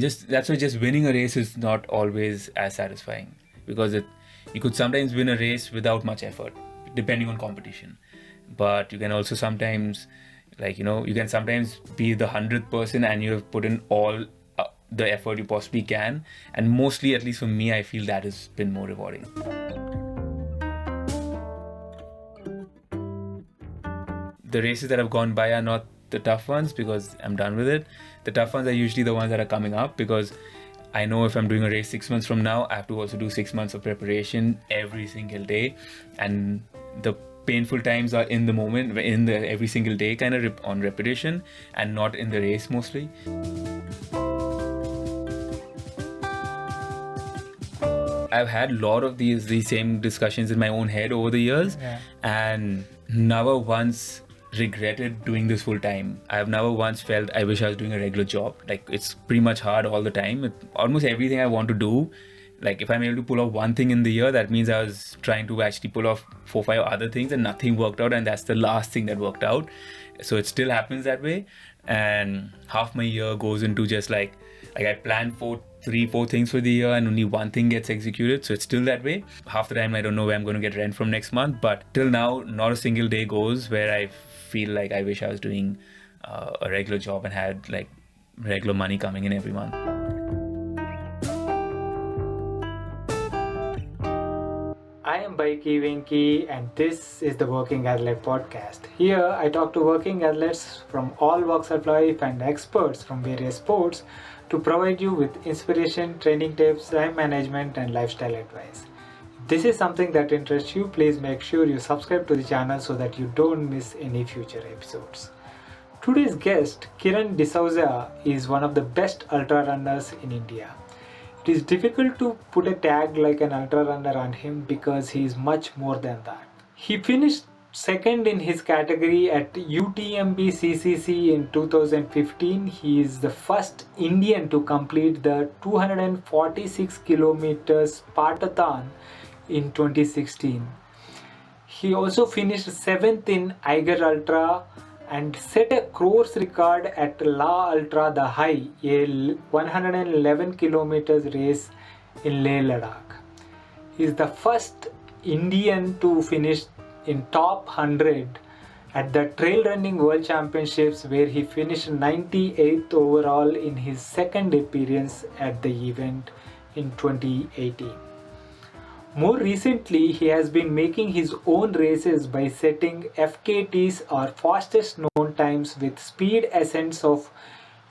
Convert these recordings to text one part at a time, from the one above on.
just that's why just winning a race is not always as satisfying. Because it you could sometimes win a race without much effort depending on competition. But you can also sometimes like you know you can sometimes be the hundredth person and you have put in all uh, the effort you possibly can. And mostly at least for me i feel that has been more rewarding. The races that have gone by are not the tough ones because i'm done with it the tough ones are usually the ones that are coming up because I know if I'm doing a race six months from now, I have to also do six months of preparation every single day, and the painful times are in the moment, in the every single day kind of on repetition, and not in the race mostly. I've had a lot of these these same discussions in my own head over the years, yeah. and never once regretted doing this full time. I've never once felt I wish I was doing a regular job. Like it's pretty much hard all the time. It, almost everything I want to do, like if I'm able to pull off one thing in the year, that means I was trying to actually pull off four five other things and nothing worked out, and that's the last thing that worked out. So it still happens that way, and half my year goes into just like like I plan for three, four things for the year and only one thing gets executed. So it's still that way. Half the time I don't know where I'm going to get rent from next month. But till now, not a single day goes where I feel like I wish I was doing uh, a regular job and had like regular money coming in every month. I am Baiki Venki and this is the Working Athlete Podcast. Here I talk to working athletes from all walks of life and experts from various sports to provide you with inspiration, training tips, time management and lifestyle advice this is something that interests you, please make sure you subscribe to the channel so that you don't miss any future episodes. Today's guest, Kieren D'Souza, is one of the best ultra runners in India. It is difficult to put a tag like an ultra runner on him because he is much more than that. He finished second in his category at UTMB CCC in 2015. He is the first Indian to complete the 246 kilometers Spartathon in 2016. He also finished 7th in Eiger Ultra and set a course record at La Ultra the High, a 111 kilometers race in Leh Ladakh. He is the first Indian to finish in top 100 at the Trail Running World Championships where he finished 98th overall in his second appearance at the event in 2018. More recently, he has been making his own races by setting FKTs or fastest known times with speed ascents of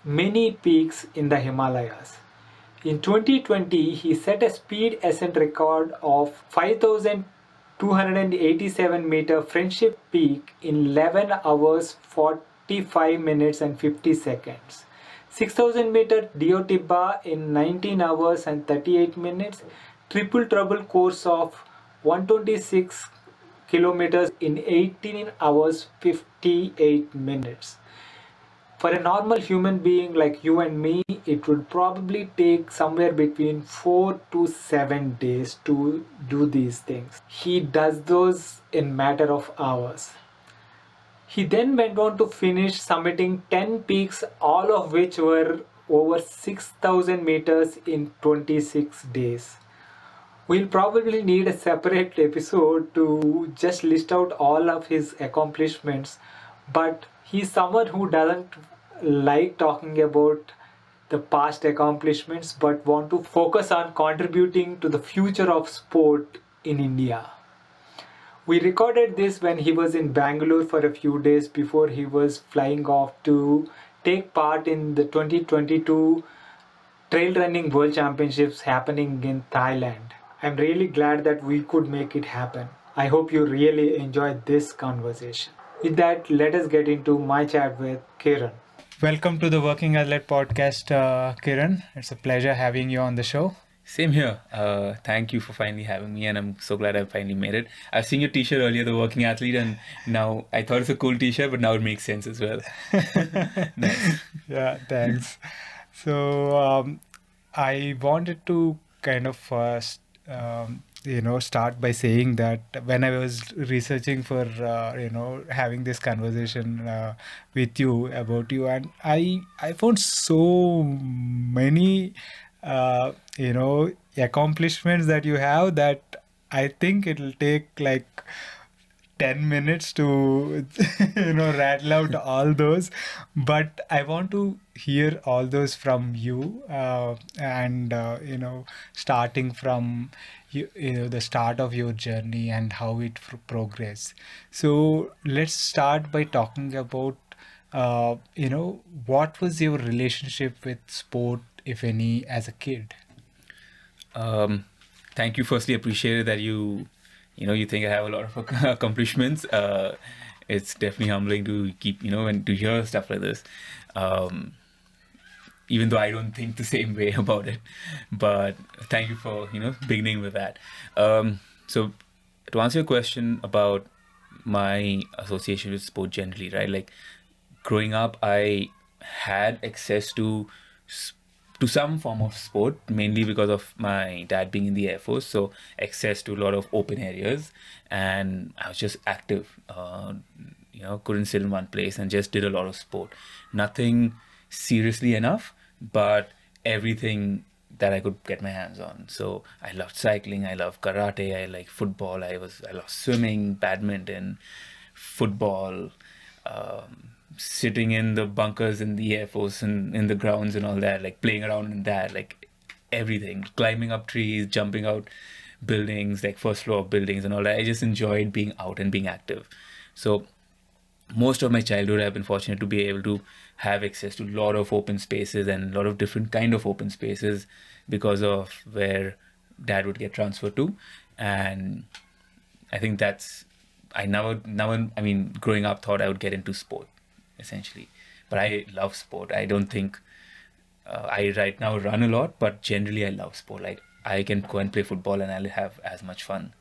many peaks in the Himalayas. In 2020, he set a speed ascent record of 5287 meter Friendship Peak in 11 hours 45 minutes and 50 seconds. 6000 meter Deo Tibba in 19 hours and 38 minutes triple trouble course of 126 kilometers in 18 hours 58 minutes. For a normal human being like you and me, it would probably take somewhere between 4 to 7 days to do these things. He does those in matter of hours. He then went on to finish summiting 10 peaks, all of which were over 6000 meters in 26 days. We'll probably need a separate episode to just list out all of his accomplishments, but he's someone who doesn't like talking about the past accomplishments but want to focus on contributing to the future of sport in India. We recorded this when he was in Bangalore for a few days before he was flying off to take part in the 2022 Trail Running World Championships happening in Thailand. I'm really glad that we could make it happen. I hope you really enjoyed this conversation. With that, let us get into my chat with Kieren. Welcome to the Working Athlete podcast, uh, Kieren. It's a pleasure having you on the show. Same here. Uh, thank you for finally having me, and I'm so glad I finally made it. I've seen your T-shirt earlier, the Working Athlete, and now I thought it's a cool T-shirt, but now it makes sense as well. nice. Yeah, thanks. So um, I wanted to kind of first um, you know start by saying that when I was researching for uh, you know having this conversation uh, with you about you, and I I found so many uh, you know accomplishments that you have that I think it'll take like 10 minutes to you know rattle out all those. But i want to hear all those from you uh, and uh, you know starting from you, you know the start of your journey and how it progress. So let's start by talking about uh, you know what was your relationship with sport if any as a kid? Um, thank you firstly appreciate that you you know you think I have a lot of accomplishments. Uh, it's definitely humbling to keep you know and to hear stuff like this. Um, even though I don't think the same way about it, but thank you for you know beginning with that. Um, so to answer your question about my association with sport generally, right? Like growing up, I had access to to some form of sport, mainly because of my dad being in the Air Force. So access to a lot of open areas, and I was just active. Uh, you know, couldn't sit in one place and just did a lot of sport. Nothing seriously enough, but everything that I could get my hands on. So I loved cycling, I loved karate, I like football, I was I loved swimming, badminton, football. Um, sitting in the bunkers in the Air Force and in the grounds and all that, like playing around in that, like everything, climbing up trees, jumping out buildings, like first floor of buildings and all that. I just enjoyed being out and being active. So most of my childhood, I've been fortunate to be able to have access to a lot of open spaces and a lot of different kind of open spaces because of where dad would get transferred to. And I think that's I never, never, I mean, growing up, thought I would get into sport essentially. But I love sport. I don't think uh, I right now run a lot, but generally I love sport. Like I can go and play football and I'll have as much fun.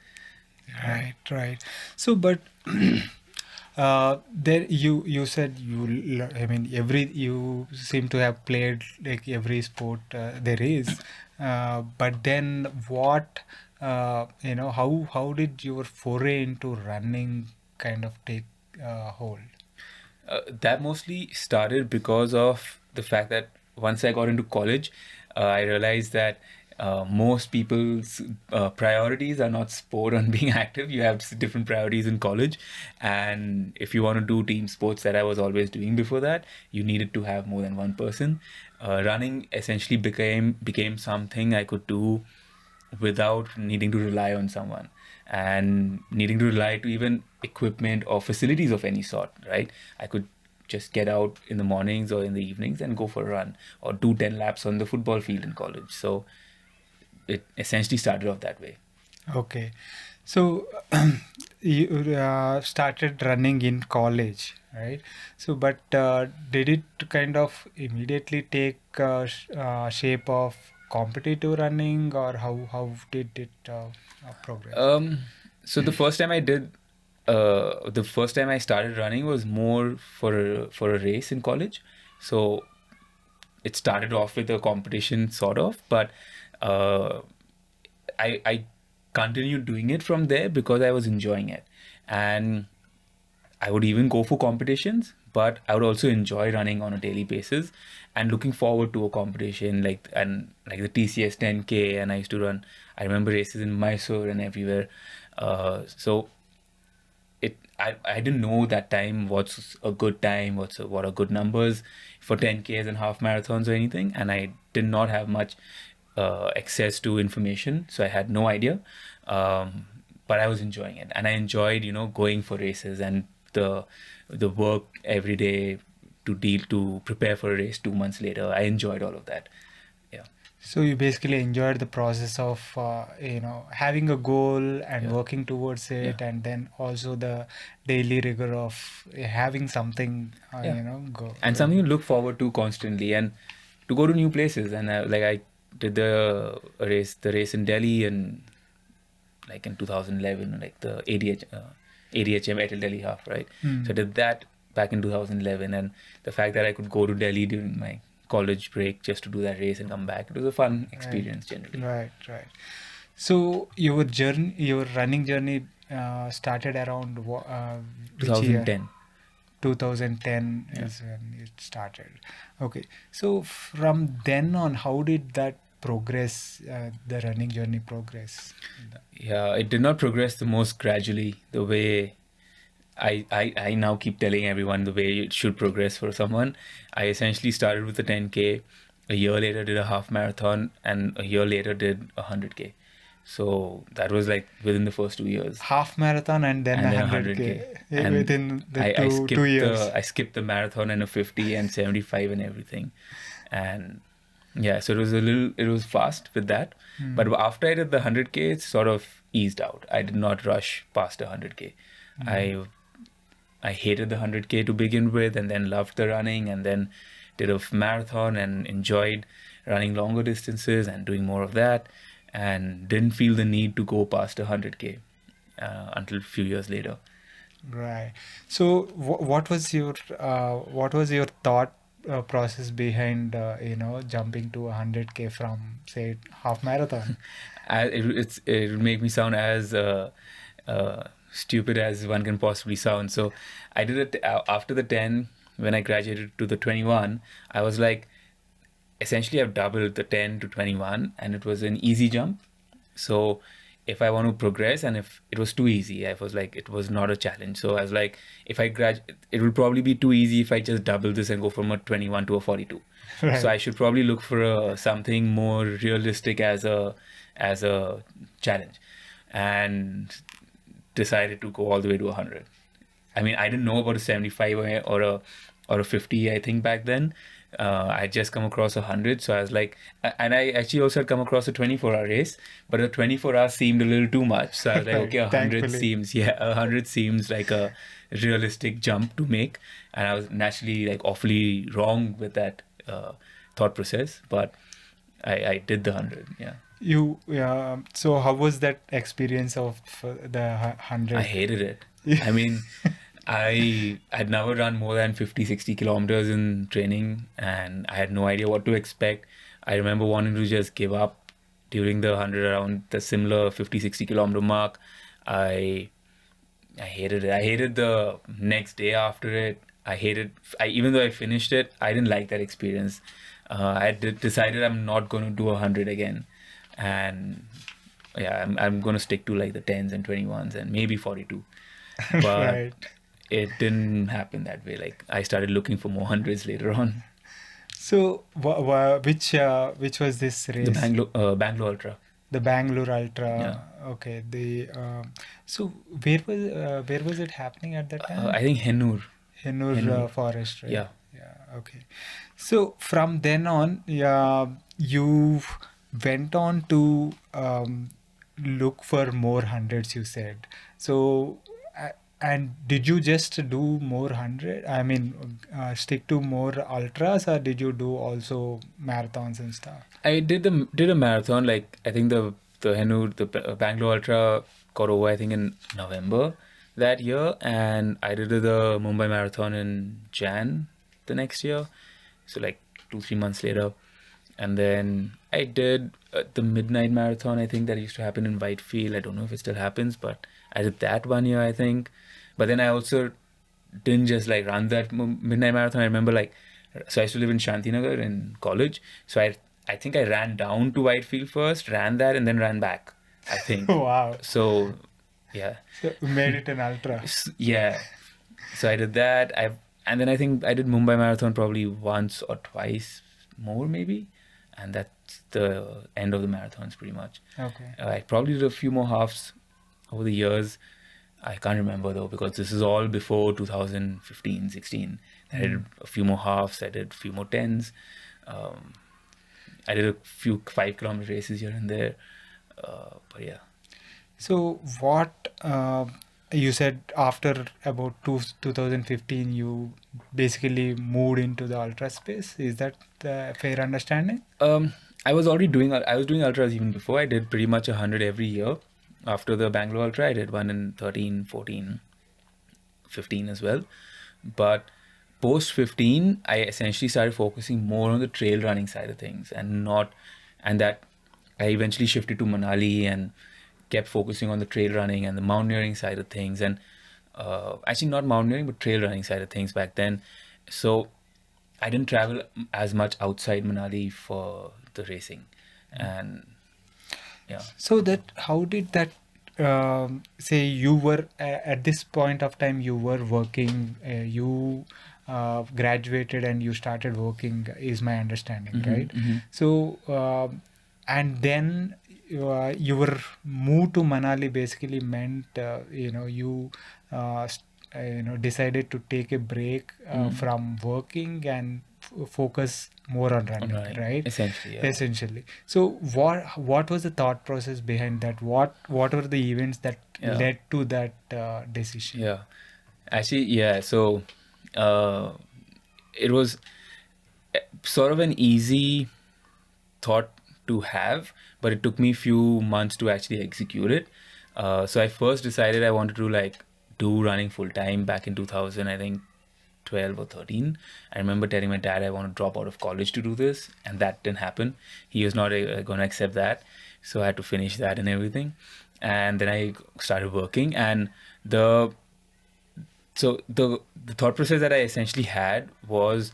Right, right. So, but uh, there you you said you I mean every you seem to have played like every sport uh, there is, uh, but then what uh, you know how how did your foray into running kind of take uh, hold? Uh, that mostly started because of the fact that once I got into college, uh, I realized that uh, most people's uh, priorities are not sport on being active. You have different priorities in college, and if you want to do team sports that I was always doing before that, you needed to have more than one person. Uh, running essentially became became something I could do without needing to rely on someone and needing to rely to even equipment or facilities of any sort, right? I could just get out in the mornings or in the evenings and go for a run or do 10 laps on the football field in college. So it essentially started off that way. Okay. So you uh, started running in college, right? So, but uh, did it kind of immediately take uh, sh- uh, shape of competitive running or how, how did it uh, progress? Um, so the first time I did uh, the first time I started running was more for a, for a race in college. So it started off with a competition, sort of, but uh, I I continued doing it from there because I was enjoying it, and I would even go for competitions. But I would also enjoy running on a daily basis, and looking forward to a competition like and like the TCS 10K, and I used to run. I remember races in Mysore and everywhere. Uh, so I, I didn't know that time what's a good time what's a, what are good numbers for 10ks and half marathons or anything and i did not have much uh, access to information so i had no idea. Um, but i was enjoying it and i enjoyed you know going for races and the the work every day to deal to prepare for a race two months later. I enjoyed all of that so you basically enjoyed the process of uh, you know having a goal and Yeah. working towards it, Yeah. and then also the daily rigor of having something uh, Yeah. you know go and something you look forward to constantly and to go to new places and uh, like i did the race the race in delhi and like in 2011 like the adh uh, adhm Airtel delhi half right Hmm. so i did that back in 2011 and the fact that i could go to delhi during my college break just to do that race and come back it was a fun experience generally Right, right. So your journey, your running journey, uh, started around uh, which year? 2010. 2010 Yeah. is when it started. Okay, so from then on, how did that progress? Uh, the running journey progress. Yeah, it did not progress the most gradually the way I, I, I now keep telling everyone the way it should progress for someone. I essentially started with a 10K, a year later did a half marathon, and a year later did a 100K. So that was like within the first two years. Half marathon and then and a 100k 100K. eh, And within the I, two, I skipped two years. The, I skipped the marathon and a 50 and 75 and everything. And yeah, so it was a little, it was fast with that. Hmm. But after I did the 100K, it sort of eased out. I did not rush past a 100K. Hmm. I I hated the 100K to begin with and then loved the running and then did a marathon and enjoyed running longer distances and doing more of that and didn't feel the need to go past a 100K uh, until a few years later. Right. So, wh- what was your uh, what was your thought uh, process behind uh, you know jumping to a hundred k from say half marathon? I, it, it's, it would make me sound as uh, uh, stupid as one can possibly sound. So I did it uh, after the 10, when I graduated to the 21, I was like, essentially I've doubled the 10 to 21 and it was an easy jump. So if I want to progress and if it was too easy, I was like, it was not a challenge. So I was like, if I grad, it will probably be too easy if I just double this and go from a 21 to a 42. Right. So I should probably look for a, something more realistic as a as a challenge, and decided to go all the way to 100. I mean, I didn't know about a 75 or a or a, 50. I think back then, uh, I had just come across a 100, so I was like, and I actually also had come across a 24-hour race, but a 24 hours seemed a little too much. So I was like, okay, a 100 seems yeah, a 100 seems like a realistic jump to make, and I was naturally like awfully wrong with that uh, thought process, but I, I did the 100. Yeah, You yeah. So, how was that experience of uh, the hundred? I hated it. I mean, I had never run more than 50, 60 kilometers in training, and I had no idea what to expect. I remember wanting to just give up during the 100 around the similar 50, 60 kilometer mark. I I hated it. I hated the next day after it. I hated. I even though I finished it, I didn't like that experience. Uh, I d- decided I'm not going to do a hundred again, and yeah, I'm I'm going to stick to like the tens and twenty ones and maybe forty two. But right. it didn't happen that way. Like I started looking for more hundreds later on. So, which uh, which was this race? The Bangalore uh, Bangalore Ultra. The Bangalore Ultra. Yeah. Okay. The um, so where was uh, where was it happening at that time? Uh, I think Hennur. Hennur, Hennur. Uh, Forest, right? Yeah. Yeah. Okay. So from then on, yeah, you went on to um, look for more hundreds. You said so. And did you just do more hundred? I mean, uh, stick to more ultras, or did you do also marathons and stuff? I did the did a marathon. Like I think the the Hennur the Bangalore Ultra got over. I think in November that year, and I did the Mumbai Marathon in Jan the next year. So like two three months later, and then I did uh, the Midnight Marathon. I think that used to happen in Whitefield. I don't know if it still happens, but I did that one year. I think, but then I also didn't just like run that m- midnight marathon. I remember like, so I used to live in Shantinagar in college. So I, I think I ran down to Whitefield first, ran that, and then ran back. I think. wow. so, yeah, So made it an ultra. Yeah. So I did that. I and then I think I did Mumbai Marathon probably once or twice more maybe, and that's the end of the marathons pretty much. Okay. I probably did a few more halves over the years. I can't remember though because this is all before 2015, 16. I did a few more halves. I did a few more tens. Um, I did a few five kilometer races here and there. Uh, but yeah, So what uh, you said after about two, 2015 you basically moved into the ultra space is that the fair understanding? um, I was already doing. I was doing ultras even before. I did pretty much a hundred every year. After the Bangalore Ultra, I did one in 13, 14, 15 as well. But post 15, I essentially started focusing more on the trail running side of things and not, and that I eventually shifted to Manali and kept focusing on the trail running and the mountaineering side of things, and uh, actually not mountaineering but trail running side of things back then. So I didn't travel as much outside Manali for the racing, and yeah. So that how did that um, say you were uh, at this point of time you were working uh, you uh, graduated and you started working is my understanding Mhm, right mhm. so um and then uh, you were moved to manali basically meant uh, you know you you know decided to take a break uh, Mhm. from working and f- focus more on running Right. right Essentially, yeah. essentially so what what was the thought process behind that what what were the events that Yeah. led to that uh, decision Yeah, actually, yeah. So, uh, it was uh, sort of an easy thought to have, but it took me a few months to actually execute it. Uh, so I first decided I wanted to like do running full time back in 2000, I think 12 or 13. I remember telling my dad I want to drop out of college to do this, and that didn't happen. He was not uh, going to accept that, so I had to finish that and everything. And then I started working, and the so the the thought process that I essentially had was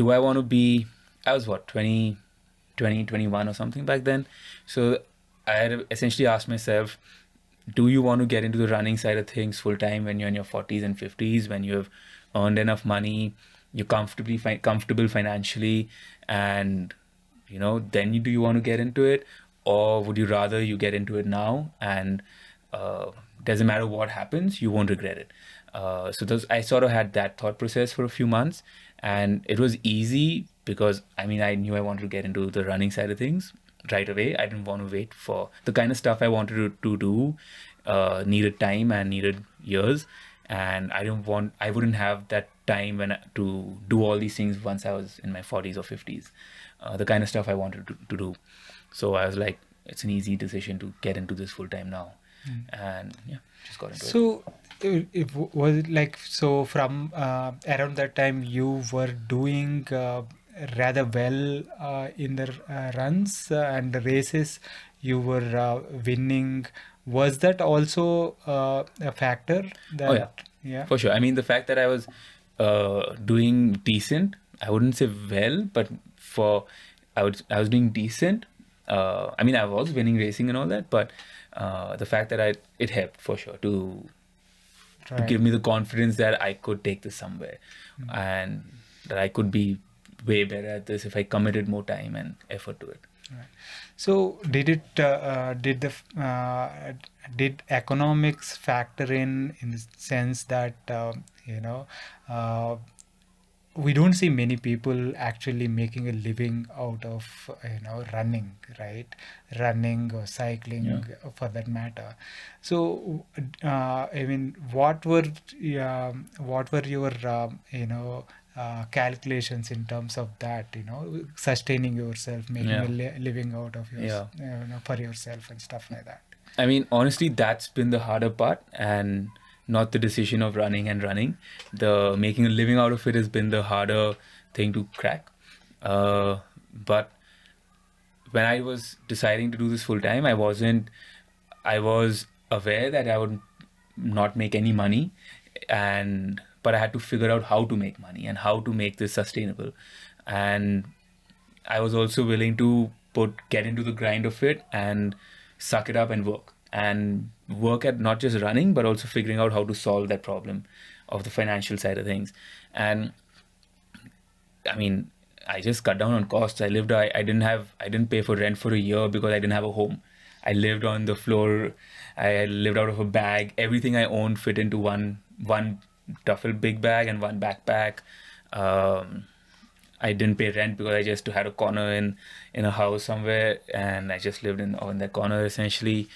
do I want to be I was what 20 20 21 or something back then so I had essentially asked myself do you want to get into the running side of things full time when you're in your 40s and 50s when you have earned enough money you're comfortably fi- comfortable financially and you know then you, do you want to get into it? Or would you rather you get into it now and uh, doesn't matter what happens you won't regret it. Uh, so those, i sort of had that thought process for a few months and it was easy because i mean i knew i wanted to get into the running side of things right away. I didn't want to wait for the kind of stuff i wanted to, to do uh, needed time and needed years. And i didn't want i wouldn't have that time when I, to do all these things once i was in my 40s or 50s uh, the kind of stuff i wanted to, to do. So i was like it's an easy decision to get into this full time now. And yeah just got into it. So it, it w- was it like so from uh, around that time you were doing uh, rather well uh, in the uh, runs uh, and the races you were uh, winning was that also uh, a factor that Oh, yeah. yeah For sure. I mean, the fact that I was uh, doing decent, I wouldn't say well, but for I would I was doing decent. Uh, I mean, I was winning racing and all that, but uh, the fact that I it helped for sure to to give me the confidence that I could take this somewhere, and that I could be way better at this if I committed more time and effort to it. Right. So did it uh, uh, did the uh, did economics factor in in the sense that um, you know uh, we don't see many people actually making a living out of you know running right running or cycling Yeah. for that matter so uh, i mean what were um, what were your um, you know uh, calculations in terms of that you know sustaining yourself making Yeah. a li- living out of your, Yeah. you know, for yourself and stuff like that I mean, honestly, that's been the harder part, and not the decision of running and running. The making a living out of it has been the harder thing to crack. Uh, but when I was deciding to do this full time, I wasn't. I was aware that I would not make any money, and but I had to figure out how to make money and how to make this sustainable, and I was also willing to put get into the grind of it and suck it up and work. And work at not just running but also figuring out how to solve that problem of the financial side of things. And I mean I just cut down on costs. I lived I, I didn't have I didn't pay for rent for a year because I didn't have a home. I lived on the floor. I lived out of a bag. Everything I owned fit into one one duffel big bag and one backpack um, I didn't pay rent because I just had a corner in in a house somewhere, and I just lived in on that corner essentially.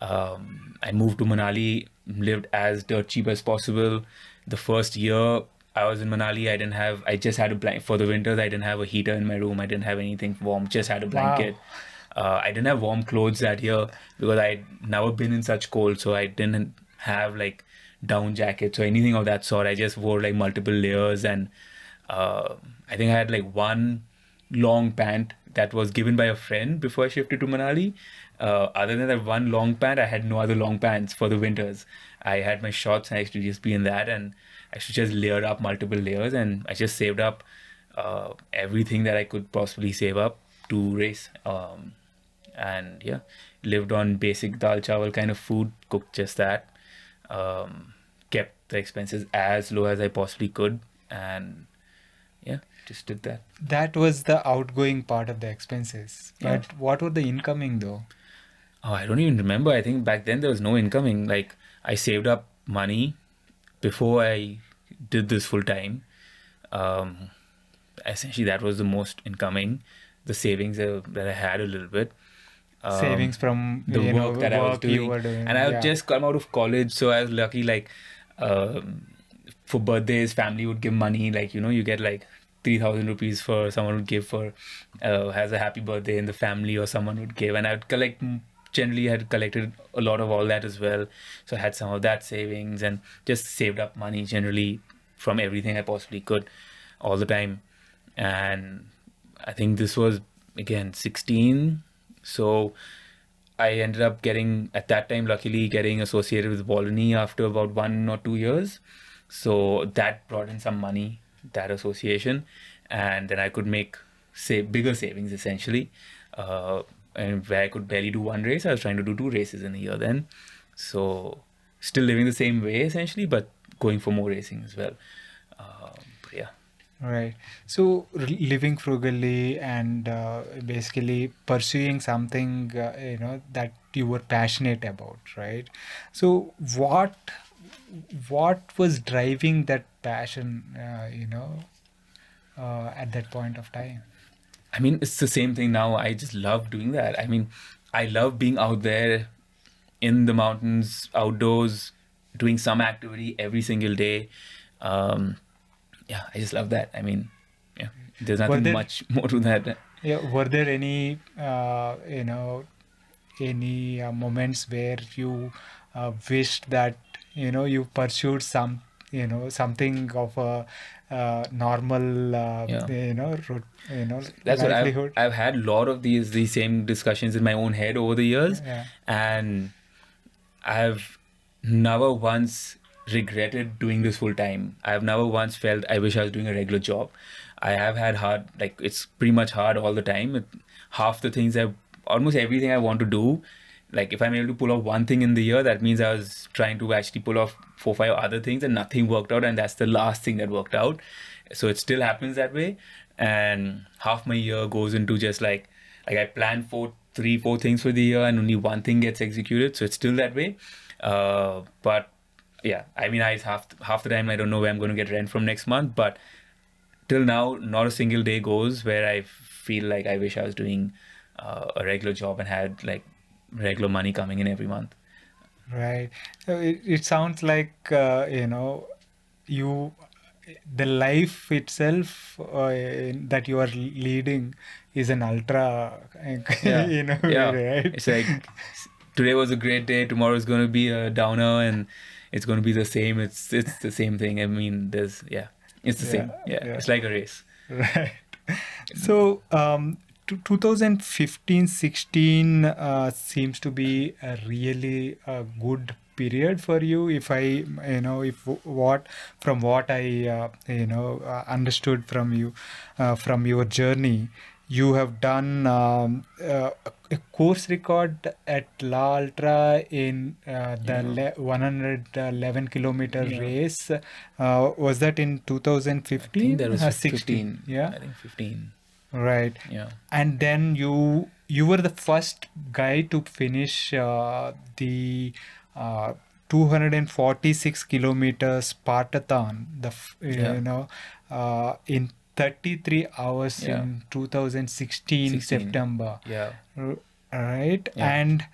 Um, I moved to Manali, lived as dirt cheap as possible. The first year I was in Manali, I didn't have. I just had a blanket for the winters. I didn't have a heater in my room. I didn't have anything warm. Just had a blanket. Uh, I didn't have warm clothes that year because I'd never been in such cold, so I didn't have like down jackets or anything of that sort. I just wore like multiple layers and uh, I think I had like one long pant that was given by a friend before I shifted to Manali. Uh, other than that one long pant, I had no other long pants for the winters. I had my shorts and I used to just be in that and I should just layer up multiple layers and I just saved up uh, everything that I could possibly save up to race. Um, and yeah, lived on basic dal chawal kind of food, cooked just that. Um, kept the expenses as low as I possibly could, and yeah, just did that. That was the outgoing part of the expenses. But Yeah. what were the incoming though? Oh, I don't even remember. I think back then there was no incoming. Like I saved up money before I did this full time. Um, essentially, that was the most incoming. The savings that I had a little bit. Um, Savings from the work know, that I was doing. doing. and I had yeah. just come out of college, so I was lucky. Like um, for birthdays, family would give money. Like you know, you get like three thousand rupees for someone would give for uh, has a happy birthday in the family, or someone would give, and I'd collect. Generally, had collected a lot of all that as well, so I had some of that savings and just saved up money generally from everything I possibly could, all the time, and I think this was again 16 so I ended up getting at that time luckily getting associated with Volney after about one or two years. So that brought in some money that association and then I could make say bigger savings essentially uh, and where I could barely do one race. I was trying to do two races in a year then. So still living the same way essentially but going for more racing as well Right. So living frugally and uh, basically pursuing something uh, you know that you were passionate about, right? So what what was driving that passion, uh, you know, uh, at that point of time? I mean, it's the same thing now. I just love doing that. I mean, I love being out there in the mountains, outdoors, doing some activity every single day. Um, yeah, I just love that. I mean, yeah, there's nothing there- much more to that. Yeah. Were there any uh, you know any uh, moments where you uh, wished that you know you pursued some you know something of a uh, normal uh, Yeah. you know you know That's what I've, livelihood? I've had a lot of these these same discussions in my own head over the years. Yeah. and I've never once regretted doing this full time. I've never once felt I wish I was doing a regular job. I have had hard, like it's pretty much hard all the time. Half the things I, almost everything I want to do, like if I'm able to pull off one thing in the year, that means I was trying to actually pull off four, five other things, and nothing worked out, and that's the last thing that worked out. So it still happens that way, and half my year goes into just like, like I plan for three, four things for the year, and only one thing gets executed. So it's still that way. Uh, but yeah, I mean, I half half the time I don't know where I'm going to get rent from next month, but till now, not a single day goes where I feel like I wish I was doing uh, a regular job and had like regular money coming in every month. Right. So it, it sounds like, uh, you know, you, the life itself uh, that you are leading is an ultra, Yeah. you know, yeah, right? it's like today was a great day, tomorrow is going to be a downer, and it's going to be the same. It's it's the same thing. I mean, there's yeah, it's the same. Yeah, Yeah, yeah. it's like a race. Right. So, um, t- 2015 16 uh, seems to be a really uh, good period for you if i you know if what from what i uh, you know uh, understood from you uh, from your journey you have done um, uh, a course record at La Ultra in uh, the le- 111 kilometer Yeah. race. Uh, was that in 2015? I think that was Uh, 15. Yeah. I think 15. Right. Yeah. And then you you were the first guy to finish uh, the uh, 246 kilometer Spartathon. The f- Yeah. you know uh, in 33 hours Yeah. in 2016 16. September. Yeah. Right Yeah. and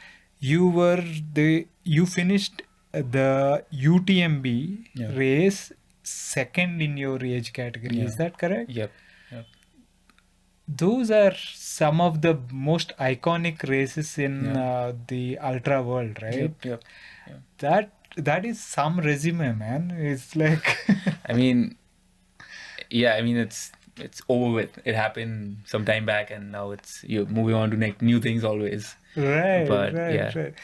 you were the you finished the UTMB Yeah. race second in your age category is that correct Yep. Yep. those are some of the most iconic races in uh, the ultra world right Yep. Yep. that that is some resume man it's like I mean, yeah, I mean, it's it's over with. It happened some time back, and now it's you're moving on to like new things always. Right, But, right, yeah. right.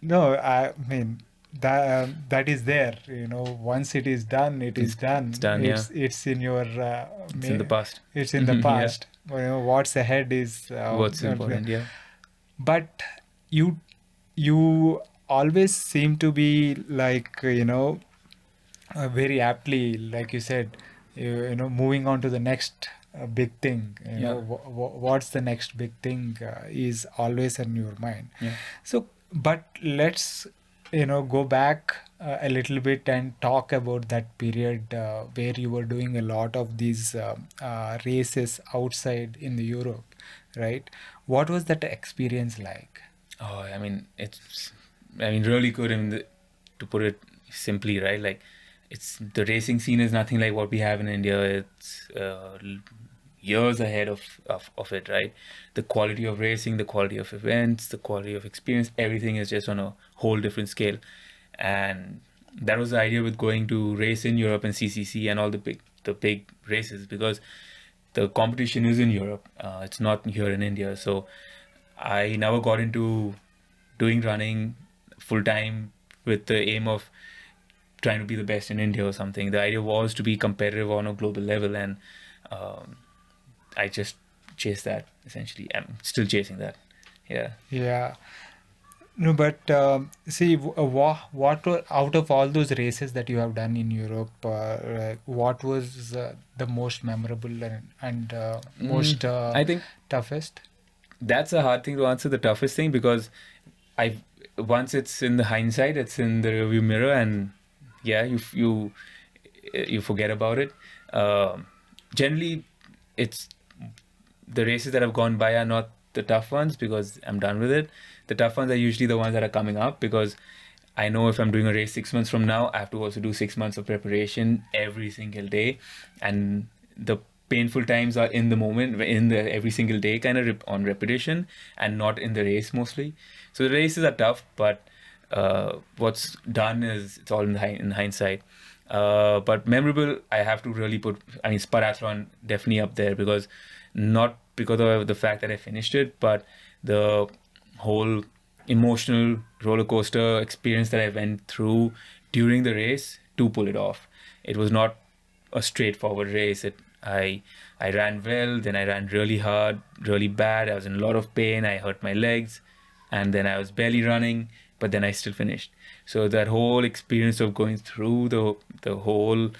No, I mean that um, that is there. You know, once it is done, it is done. it's done, yeah. It's, it's in your. Uh, It's in the past. It's in the Yeah. past. You know, what's ahead is. Uh, What's important? Yeah. But you, you always seem to be like you know, uh, very aptly, like you said, you, you know, moving on to the next uh, big thing. You know, Yeah. wh- wh- what's the next big thing uh, is always in your mind. Yeah. So, but let's you know go back uh, a little bit and talk about that period uh, where you were doing a lot of these um uh, races outside in the Europe, right? What was that experience like? Oh, I mean, it's, I mean, really good. I mean, the, to put it simply, right? Like, it's the racing scene is nothing like what we have in India. It's uh, years ahead of, of of it, right? The quality of racing, the quality of events, the quality of experience, everything is just on a whole different scale. And that was the idea with going to race in Europe and CCC and all the big the big races because the competition is in Europe. Uh, it's not here in India. So I never got into doing running full time with the aim of trying to be the best in India or something. The idea was to be competitive on a global level, and um, I just chased that essentially. I'm still chasing that. Yeah. Yeah. No, but um, see, w- uh, what were out of all those races that you have done in Europe, uh, what was uh, the most memorable and, and uh, most uh, I think toughest? that's a hard thing to answer. The toughest thing because I once it's in the hindsight, it's in the review mirror, and yeah, you you you forget about it. Um, generally, it's the races that have gone by are not the tough ones because I'm done with it. The tough ones are usually the ones that are coming up because I know if I'm doing a race six months from now, I have to also do six months of preparation every single day, and the painful times are in the moment, in the every single day kind of rep- on repetition, and not in the race mostly. So the races are tough, but uh, what's done is it's all in, in hindsight. Uh, but memorable, I have to really put. I mean, Spartathlon definitely up there because not because of the fact that I finished it, but the whole emotional roller coaster experience that I went through during the race to pull it off. It was not a straightforward race. It I I ran well, then I ran really hard, really bad. I was in a lot of pain. I hurt my legs, and then I was barely running, but then I still finished. So that whole experience of going through the the whole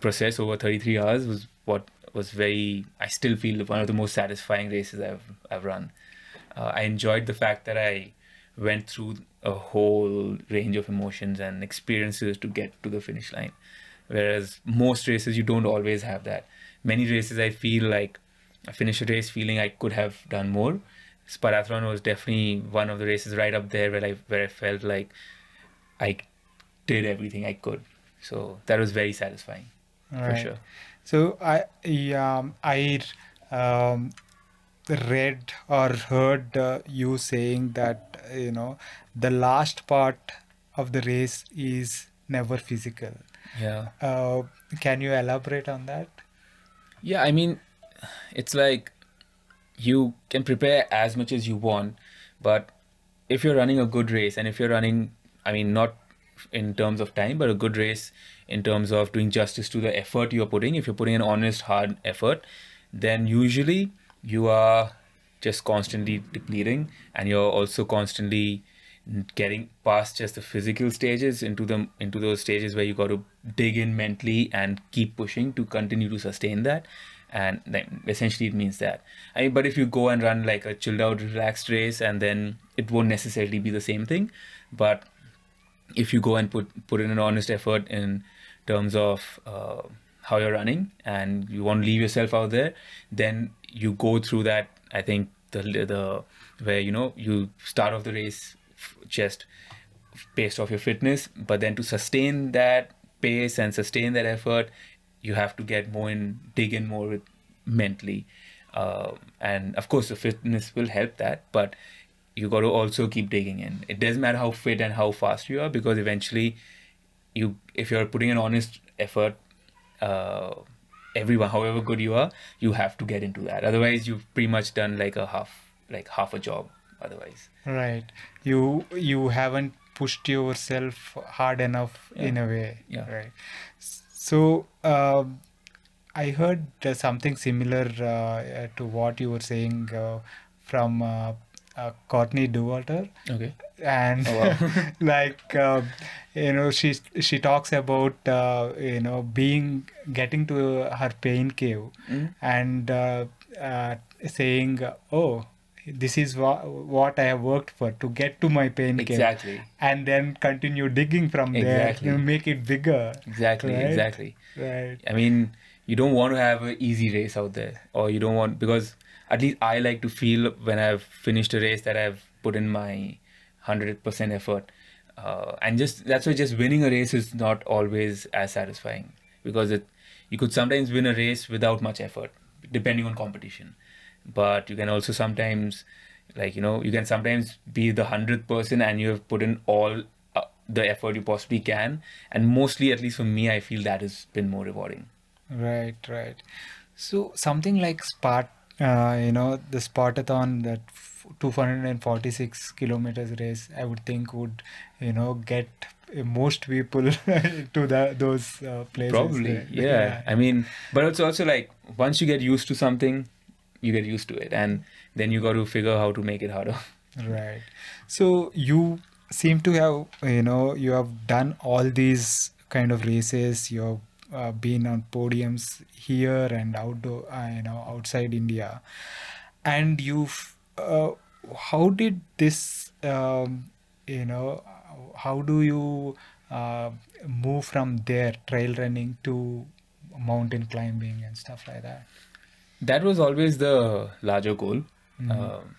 process over 33 hours was what was very I still feel one of the most satisfying races I've I've run. Uh, I enjoyed the fact that I went through a whole range of emotions and experiences to get to the finish line. Whereas most races you don't always have that. Many races I feel like I finish a race feeling I could have done more. Spartathlon was definitely one of the races right up there where I where I felt like I did everything I could. So that was very satisfying for Right. sure. So I um, I um, read or heard uh, you saying that you know the last part of the race is never physical. Yeah. Uh, can you elaborate on that? Yeah, I mean, it's like you can prepare as much as you want, but if you're running a good race and if you're running, I mean, not in terms of time, but a good race in terms of doing justice to the effort you're putting, if you're putting an honest, hard effort, then usually you are just constantly depleting and you're also constantly getting past just the physical stages into the into those stages where you got to dig in mentally and keep pushing to continue to sustain that and then essentially it means that I mean, but if you go and run like a chilled out relaxed race and then it won't necessarily be the same thing. But if you go and put put in an honest effort in terms of uh, how you're running and you want to leave yourself out there then you go through that i think the the where you know you start off the race just based off your fitness but then to sustain that pace and sustain that effort you have to get more in dig in more with mentally uh, and of course the fitness will help that but you got to also keep digging in it doesn't matter how fit and how fast you are because eventually you if you're putting an honest effort uh, everyone, however good you are, you have to get into that. Otherwise, you've pretty much done like a half, like half a job. Otherwise, right? You you haven't pushed yourself hard enough Yeah. in a way, Yeah. right? So. Um, I heard uh, something similar uh, to what you were saying uh, from uh, uh, Courtney Dauwalter. okay. and Oh, wow. like uh, you know she she talks about uh, you know being getting to her pain cave Mm. and uh, uh, saying oh this is wha- what i have worked for to get to my pain cave Exactly. and then continue digging from there Exactly. you know, make it bigger Exactly. Right? Exactly. right I mean, you don't want to have an easy race out there, or you don't want because at least I like to feel when I've finished a race that I've put in my hundred percent effort, uh, and just that's why just winning a race is not always as satisfying because it you could sometimes win a race without much effort depending on competition, but you can also sometimes like you know you can sometimes be the hundredth person and you have put in all uh, the effort you possibly can and mostly at least for me i feel that has been more rewarding Right, right. So something like Spart, uh, you know, the Spartathlon, that 246 kilometers race, I would think would, you know, get most people to the those uh, places. probably right? yeah. i mean but it's also like once you get used to something you get used to it and then you got to figure how to make it harder Right. So you seem to have, you know, you have done all these kind of races. You have uh, been on podiums here and outdoor, uh, you know, outside India, and you've. Uh, how did this, um, you know, how do you uh, move from there, trail running to mountain climbing and stuff like that? That was always the larger goal Mhm. um,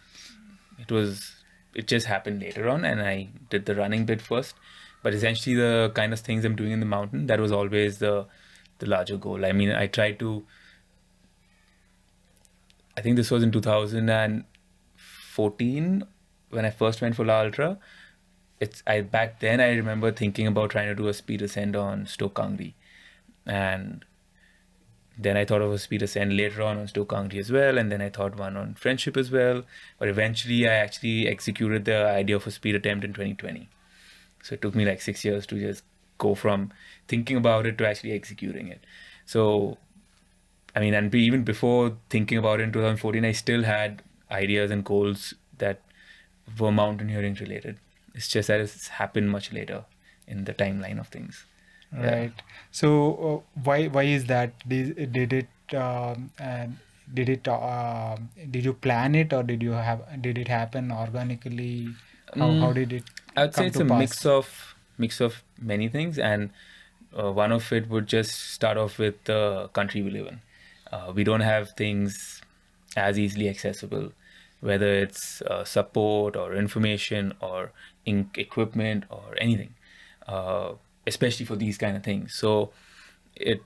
it was it just happened later on and i did the running bit first but essentially the kind of things i'm doing in the mountain that was always the the larger goal i mean i tried to i think this was in 2014 when i first went for la ultra it's i back then i remember thinking about trying to do a speed ascent on Stok Kangri. and then I thought of a speed ascent later on on Stok Kangri as well, and then I thought one on Friendship as well. But eventually, I actually executed the idea of a speed attempt in 2020. So it took me like six years to just go from thinking about it to actually executing it. So, I mean, and even before thinking about it in 2014, I still had ideas and goals that were mountaineering related. It's just that it's happened much later in the timeline of things. Yeah. Right. So uh, why why is that? Did, did it um, and did it uh, did you plan it or did you have did it happen organically? How how Mm, did it? I would say it's a pass? mix of mix of many things, and uh, one of it would just start off with the country we live in. Uh, we don't have things as easily accessible, whether it's uh, support or information or ink equipment or anything, uh, especially for these kind of things. So, it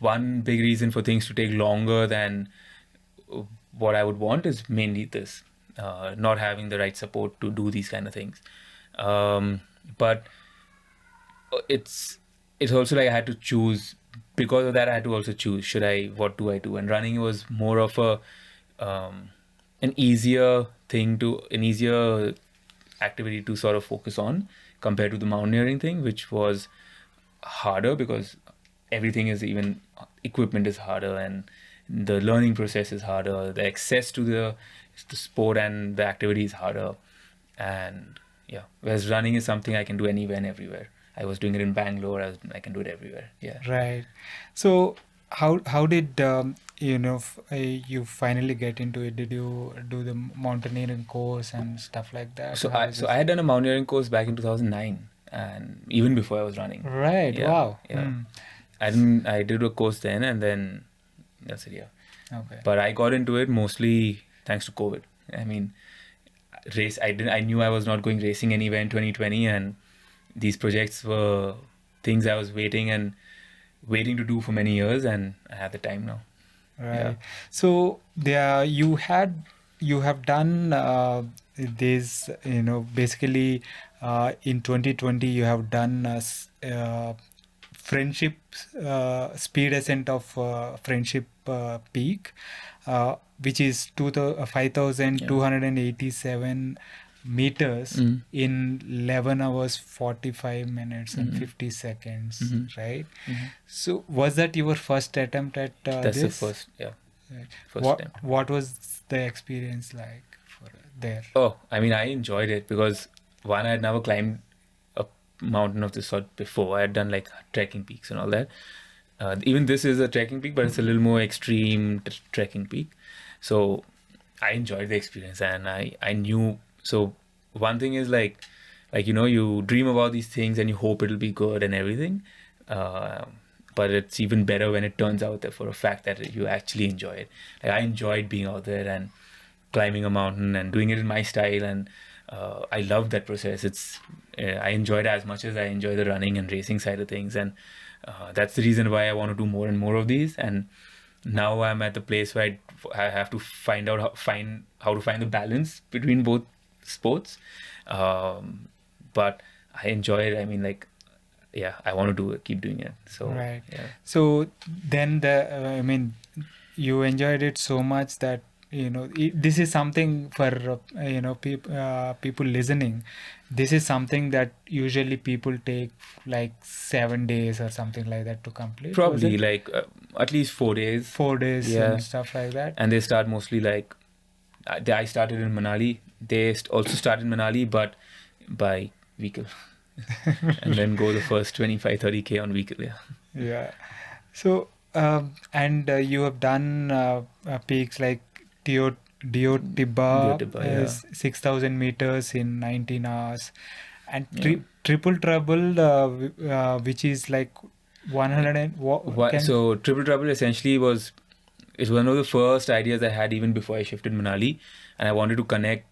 one big reason for things to take longer than what I would want is mainly this, uh, not having the right support to do these kind of things. Um, but it's it's also like I had to choose because of that. I had to also choose should I what do I do? And running was more of a um, an easier thing to an easier activity to sort of focus on compared to the mountaineering thing, which was harder because everything is even equipment is harder and the learning process is harder. The access to the the sport and the activity is harder. And yeah whereas running is something i can do anywhere and everywhere. I was doing it in bangalore i, was, I can do it everywhere. Yeah. Right. So how how did um, you know f- uh, you finally get into it? Did you do the mountaineering course and stuff like that? so How i so it? i had done a mountaineering course back in 2009 and even before i was running Right. Yeah, Wow. yeah. Hmm. i didn't i did a course then and then that's it yeah Okay. but I got into it mostly thanks to COVID. I mean, race. I didn't. I knew I was not going racing anywhere in 2020, and these projects were things I was waiting and waiting to do for many years, and I had the time now. Right. Yeah. So there you had you have done uh, this you know basically uh, in 2020 you have done uh, uh, friendship uh, speed ascent of uh, friendship peak which is two uh, 5287 meters Mm. in 11 hours 45 minutes and Mhm. 50 seconds Mhm. right Mhm. so was that your first attempt at uh, That's the first, yeah, Right. first what, attempt. what was the experience like for there Oh, I mean, I enjoyed it because one, I had never climbed a mountain of this sort before. I had done like trekking peaks and all that. Uh, even this is a trekking peak, but it's a little more extreme t- trekking peak. So I enjoyed the experience, and I I knew. So one thing is like, like you know, you dream about these things and you hope it'll be good and everything. Uh, but it's even better when it turns out that for a fact that you actually enjoy it. Like I enjoyed being out there and climbing a mountain and doing it in my style and uh, i love that process it's uh, i enjoy it as much as i enjoy the running and racing side of things and uh, that's the reason why i want to do more and more of these and now i'm at the place where i, I have to find out how, find how to find the balance between both sports. Um, but i enjoy it. I mean like yeah i want to do it keep doing it. So Right. yeah. So then the uh, i mean you enjoyed it so much that you know i this is something for uh, you know peop- uh, people listening. This is something that usually people take like seven days or something like that to complete probably like uh, at least four days. Four days Yeah. and stuff like that. And they start mostly like I I started in Manali. They st- also start in Manali, but by vehicle, and then go the first 25, 30 k on vehicle. Yeah, yeah so um, and uh, you have done uh, uh, peaks like Tio Deo Tibba, Deo Tibba, yeah. is 6000 meters in 19 hours and Yeah. triple trouble uh, uh, which is like 100 and wha- Wha- can- so triple trouble essentially was it was one of the first ideas I had even before I shifted Manali, and I wanted to connect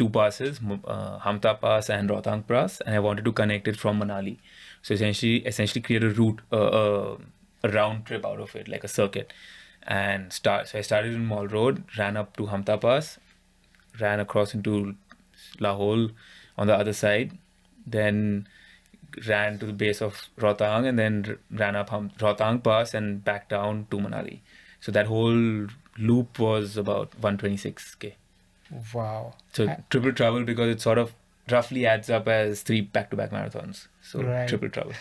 two passes, uh, Hamta Pass and Rohtang Pass, and I wanted to connect it from Manali. So essentially, essentially create a route, uh, uh, a round trip out of it, like a circuit, and start. So I started in Mall Road, ran up to Hamta Pass, ran across into Lahaul on the other side, then ran to the base of Rohtang and then ran up Ham- Rohtang Pass and back down to Manali. So that whole loop was about 126k. Wow So Uh, triple trouble because it sort of roughly adds up as three back-to-back marathons. So Right. triple trouble.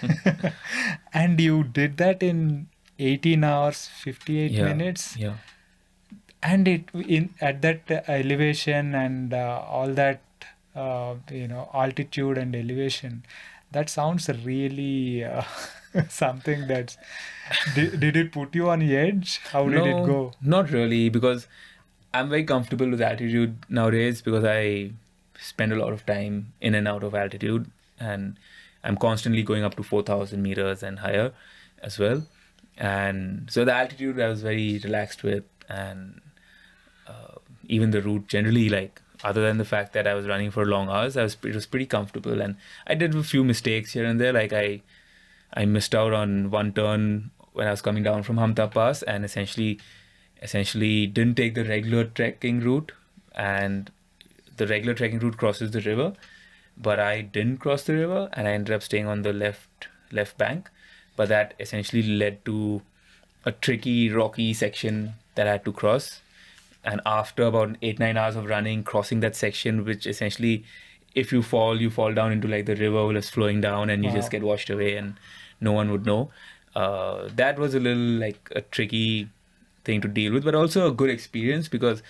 and you did that in 18 hours 58 Yeah. minutes yeah. and it in at that uh, elevation and uh, all that uh, you know altitude and elevation that sounds really uh, something that's did, did it put you on edge how did it No, go Not really, because I'm very comfortable with altitude nowadays because I spend a lot of time in and out of altitude and I'm constantly going up to 4,000 meters and higher as well. And so the altitude I was very relaxed with, and uh, even the route generally, like other than the fact that I was running for long hours, I was it was pretty comfortable. And I did a few mistakes here and there, like I I missed out on one turn when I was coming down from Hamta Pass and essentially essentially didn't take the regular trekking route and the regular trekking route crosses the river but I didn't cross the river and I ended up staying on the left left bank. But that essentially led to a tricky rocky section that I had to cross. And after about 8 9 hours of running crossing that section which essentially if you fall you fall down into like the river while it's flowing down and you just get washed away and no one would know. Uh, that was a little like a tricky thing to deal with but also a good experience because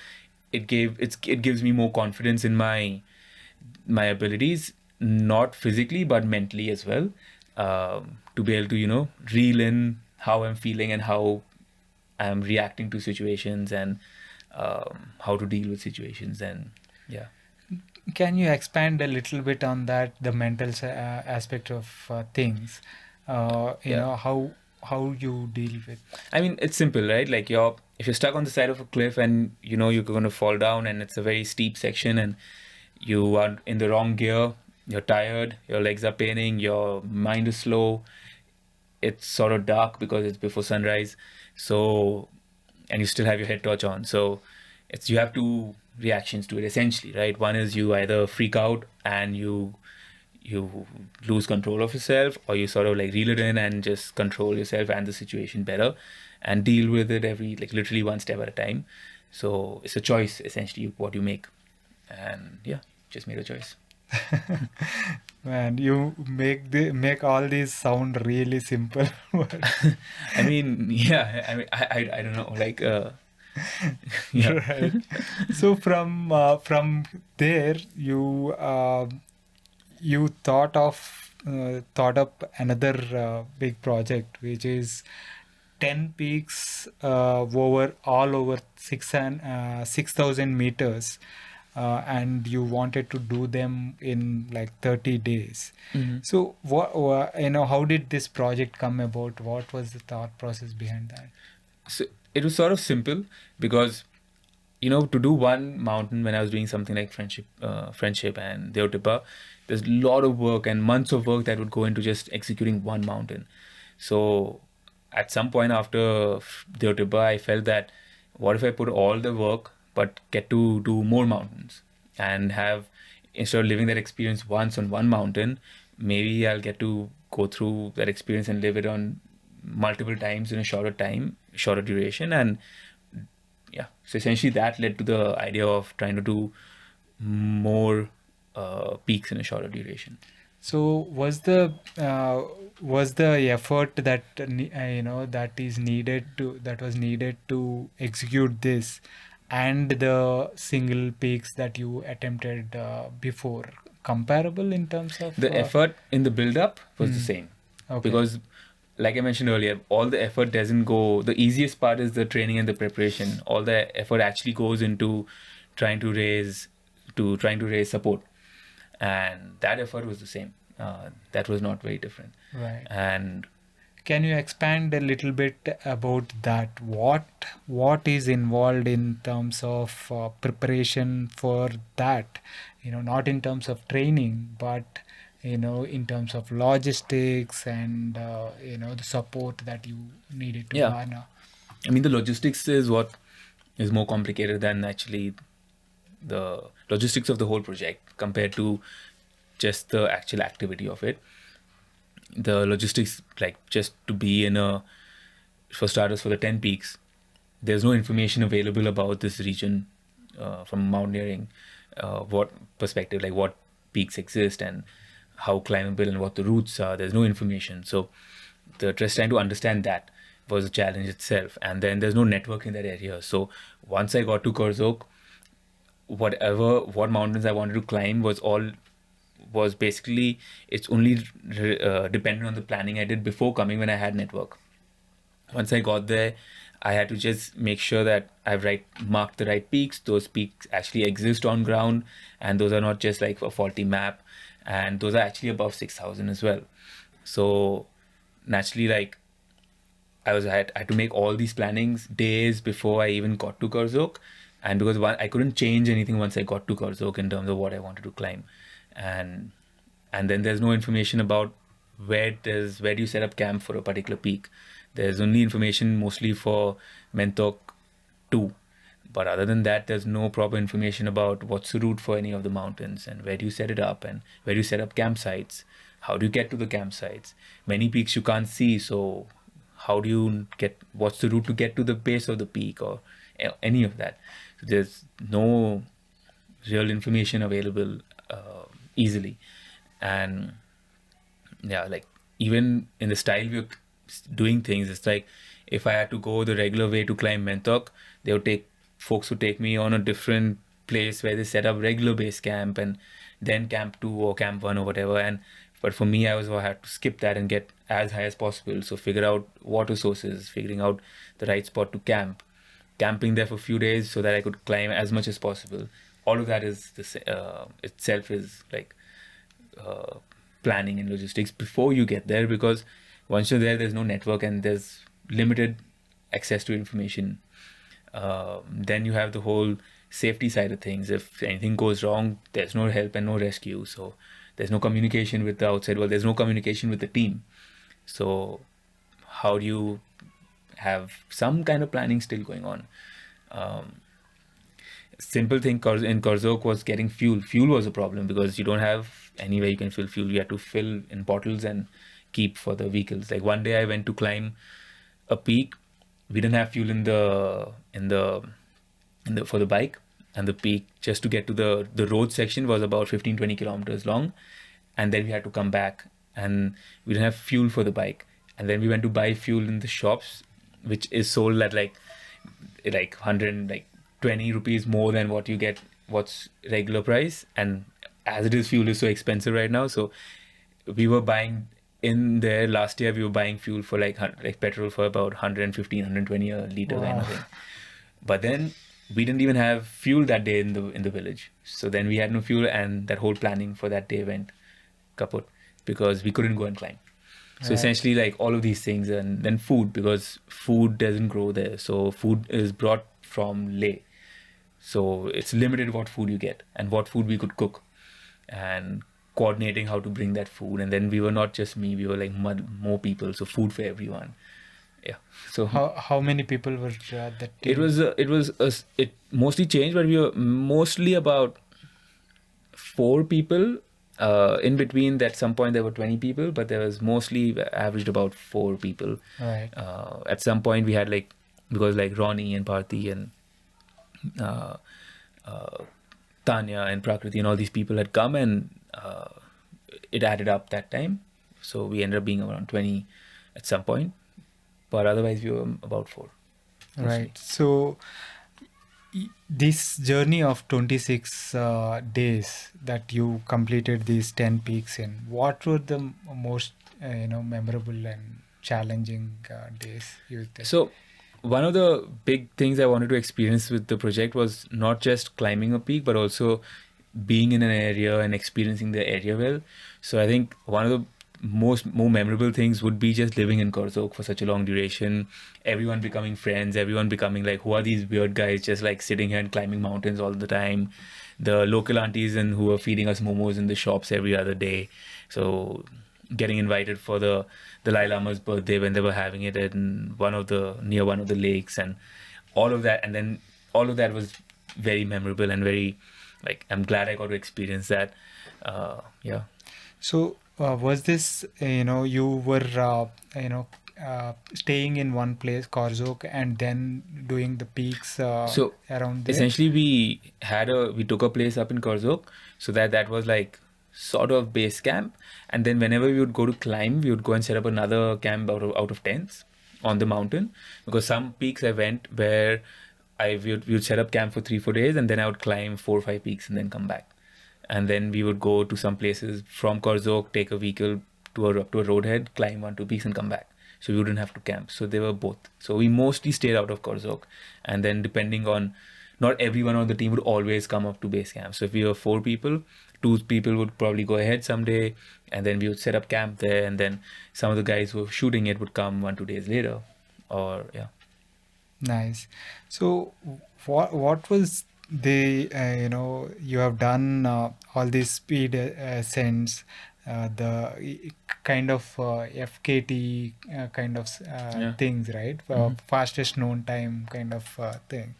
it gave it's it gives me more confidence in my my abilities not physically but mentally as well. Um, to be able to you know reel in how i'm feeling and how i'm reacting to situations and um, how to deal with situations and yeah. Can you expand a little bit on that the mental uh, aspect of uh, things? Uh, you Yeah. know how how you deal with I mean, it's simple, right? Like you're if you're stuck on the side of a cliff and you know you're going to fall down and it's a very steep section and you are in the wrong gear, you're tired, your legs are paining, your mind is slow. It's sort of dark because it's before sunrise, so and you still have your head torch on. So it's you have two reactions to it essentially, right? One is you either freak out and you you lose control of yourself or you sort of like reel it in and just control yourself and the situation better and deal with it every like literally one step at a time. So it's a choice essentially what you make. And yeah just made a choice. Man you make the make all these sound really simple i mean yeah i mean i i, I don't know like uh yeah. right. So from uh, from there you uh, you thought of uh, thought up another uh, big project which is 10 peaks uh, over all over 6 and uh, 6000 meters uh, and you wanted to do them in like 30 days. Mm-hmm. so what, you know how did this project come about? What was the thought process behind that? So it was sort of simple because you know to do one mountain when i was doing something like friendship uh, friendship and Deo Tibba there's a lot of work and months of work that would go into just executing one mountain. So at some point after Deo Tibba i felt that what if i put all the work but get to do more mountains? And have instead of living that experience once on one mountain maybe i'll get to go through that experience and live it on multiple times in a shorter time shorter duration. And yeah. So essentially that led to the idea of trying to do more uh, peaks in a shorter duration so was the uh, was the effort that uh, you know that is needed to that was needed to execute this and the single peaks that you attempted uh, before comparable in terms of the uh, effort in the build up was mm, the hmm. same okay. because like I mentioned earlier, all the effort doesn't go. The easiest part is the training and the preparation. All the effort actually goes into trying to raise, to trying to raise support, and that effort was the same. Uh, that was not very different. Right. And can you expand a little bit about that? What what is involved in terms of uh, preparation for that? You know, not in terms of training, but you know in terms of logistics and uh, you know the support that you needed to yeah. garner i mean the logistics is what is more complicated than actually the logistics of the whole project compared to just the actual activity of it the logistics like just to be in a for starters for the 10 peaks there's no information available about this region uh, from mountaineering uh, what perspective like what peaks exist and how climbable and what the routes are. There's no information. So the just trying to understand that was a challenge itself. And then there's no network in that area. So once I got to Korzok, whatever what mountains I wanted to climb was all was basically it's only uh, dependent on the planning I did before coming when I had network. Once I got there, I had to just make sure that I've right marked the right peaks. Those peaks actually exist on ground, and those are not just like a faulty map and those are actually above 6000 as well so naturally like i was I had, I had, to make all these plannings days before i even got to Korzok and because one, i couldn't change anything once i got to Korzok in terms of what i wanted to climb. And and then there's no information about where does where do you set up camp for a particular peak. There's only information mostly for mentok 2 but other than that there's no proper information about what's the route for any of the mountains and where do you set it up and where do you set up campsites. How do you get to the campsites? Many peaks you can't see so how do you get what's the route to get to the base of the peak or any of that there's no real information available uh, easily and yeah like even in the style we're doing things it's like if i had to go the regular way to climb mentok they would take folks would take me on a different place where they set up regular base camp and then camp two or camp one or whatever. And but for me, I was I had to skip that and get as high as possible. So figure out water sources, figuring out the right spot to camp, camping there for a few days so that I could climb as much as possible. All of that is the uh, itself is like uh, planning and logistics before you get there because once you're there, there's no network and there's limited access to information um, then you have the whole safety side of things. If anything goes wrong, there's no help and no rescue. So there's no communication with the outside world. There's no communication with the team. So how do you have some kind of planning still going on? Um, simple thing in Korzok was getting fuel. Fuel was a problem because you don't have anywhere you can fill fuel. You had to fill in bottles and keep for the vehicles. Like one day I went to climb a peak. We didn't have fuel in the in the in the for the bike and the peak just to get to the the road section was about 15 20 kilometers long and then we had to come back and we didn't have fuel for the bike and then we went to buy fuel in the shops which is sold at like like 100 like 20 rupees more than what you get what's regular price. And as it is fuel is so expensive right now. So we were buying in there last year we were buying fuel for like like petrol for about 115 120 a liter kind of thing. But then we didn't even have fuel that day in the in the village. So then we had no fuel and that whole planning for that day went kaput because we couldn't go and climb so Right. essentially like all of these things and then food because food doesn't grow there. So food is brought from leh. So it's limited what food you get and what food we could cook and coordinating how to bring that food. And then we were not just me we were like mud, more people. So food for everyone. Yeah. So How how many people were uh, that? it was uh, it was uh, it mostly changed but we were mostly about four people uh, in between at some point there were 20 people but there was mostly averaged about four people right. uh, at some point we had like because like Ronnie and Parthi and uh, uh, Tanya and Prakriti and all these people had come and uh, it added up that time so we ended up being around 20 at some point but otherwise we were about four. Right. So this journey of 26 uh, days that you completed these 10 peaks in, what were the most uh, you know memorable and challenging uh, days you think? So, one of the big things I wanted to experience with the project was not just climbing a peak, but also being in an area and experiencing the area well. So, I think one of the most more memorable things would be just living in Korzok for such a long duration. Everyone becoming friends, everyone becoming like, who are these weird guys just like sitting here and climbing mountains all the time? The local aunties and who are feeding us momos in the shops every other day. So getting invited for the Dalai Lama's birthday when they were having it in one of the near one of the lakes and all of that and then all of that was very memorable and very like I'm glad I got to experience that uh, yeah So uh, was this uh, you know you were uh, you know uh, staying in one place Korzok and then doing the peaks uh, So, around there? essentially we had a we took a place up in Korzok so that that was like sort of base camp. And then whenever we would go to climb we would go and set up another camp out of, out of tents on the mountain. Because some peaks I went where I would, we would set up camp for three four days and then I would climb four or five peaks and then come back and then we would go to some places from Korzok take a vehicle to a to a roadhead climb one two peaks and come back. So we wouldn't have to camp. So they were both. So we mostly stayed out of Korzok and then depending on not everyone on the team would always come up to base camp. So if we were four people two people would probably go ahead someday and then we would set up camp there and then some of the guys who were shooting it would come one two days later or yeah. Nice. So, what what was the uh, you know you have done uh, all these speed uh, ascents, uh, the kind of uh, FKT uh, kind of uh, Yeah. things, right? Mhm. fastest known time kind of uh, thing,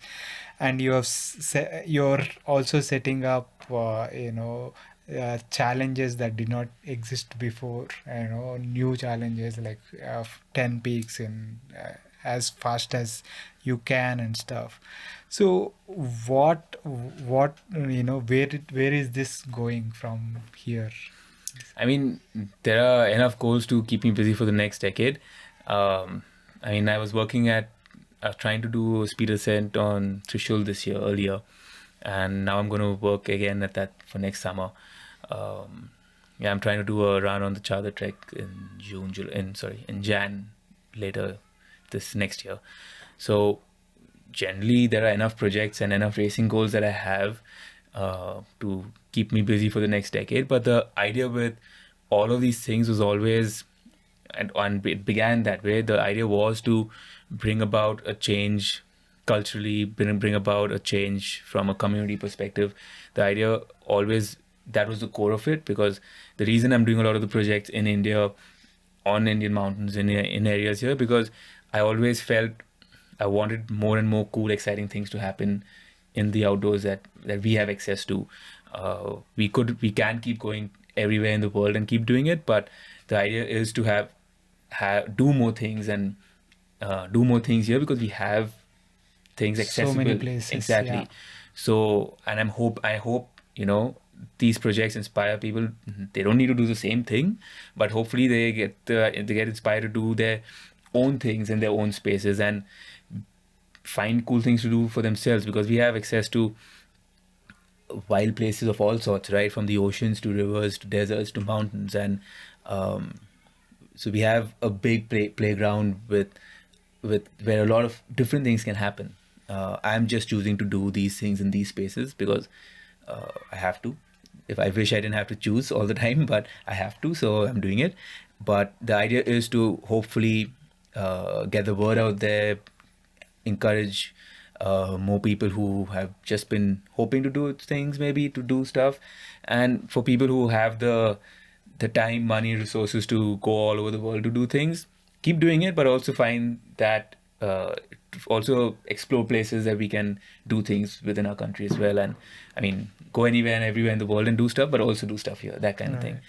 and you have se- you're also setting up uh, you know. Uh, challenges that did not exist before, you know, new challenges like uh, 10 peaks in uh, as fast as you can and stuff so what what you know where it, where is this going from here I mean, there are enough goals to keep me busy for the next decade. Um, I mean, I was working at, uh, trying to do a speed ascent on Trishul this year earlier, and now I'm going to work again at that for next summer. Um, yeah, I'm trying to do a run on the Chadar Trek in June, July, in sorry, in Jan later this next year. So generally, there are enough projects and enough racing goals that I have uh, to keep me busy for the next decade. But the idea with all of these things was always, and, and it began that way. The idea was to bring about a change culturally, bring bring about a change from a community perspective. The idea always that was the core of it because the reason I'm doing a lot of the projects in India, on Indian mountains in in areas here because I always felt I wanted more and more cool, exciting things to happen in the outdoors that that we have access to. Uh, we could we can keep going everywhere in the world and keep doing it, but the idea is to have have do more things and uh, do more things here because we have things accessible. So many places. Exactly. Yeah. So and I'm hope I hope you know these projects inspire people. They don't need to do the same thing, but hopefully they get uh, they get inspired to do their own things in their own spaces and find cool things to do for themselves because we have access to wild places of all sorts, right? From the oceans to rivers to deserts to mountains, and um, so we have a big play- playground with with where a lot of different things can happen. Uh, I'm just choosing to do these things in these spaces because uh, I have to. If I wish I didn't have to choose all the time, but I have to, so I'm doing it. But the idea is to hopefully uh, get the word out there, encourage uh, more people who have just been hoping to do things, maybe to do stuff, and for people who have the the time, money, resources to go all over the world to do things, keep doing it, but also find that uh, also explore places that we can do things within our country as well. And I mean, go anywhere and everywhere in the world and do stuff, but also do stuff here, that kind of thing.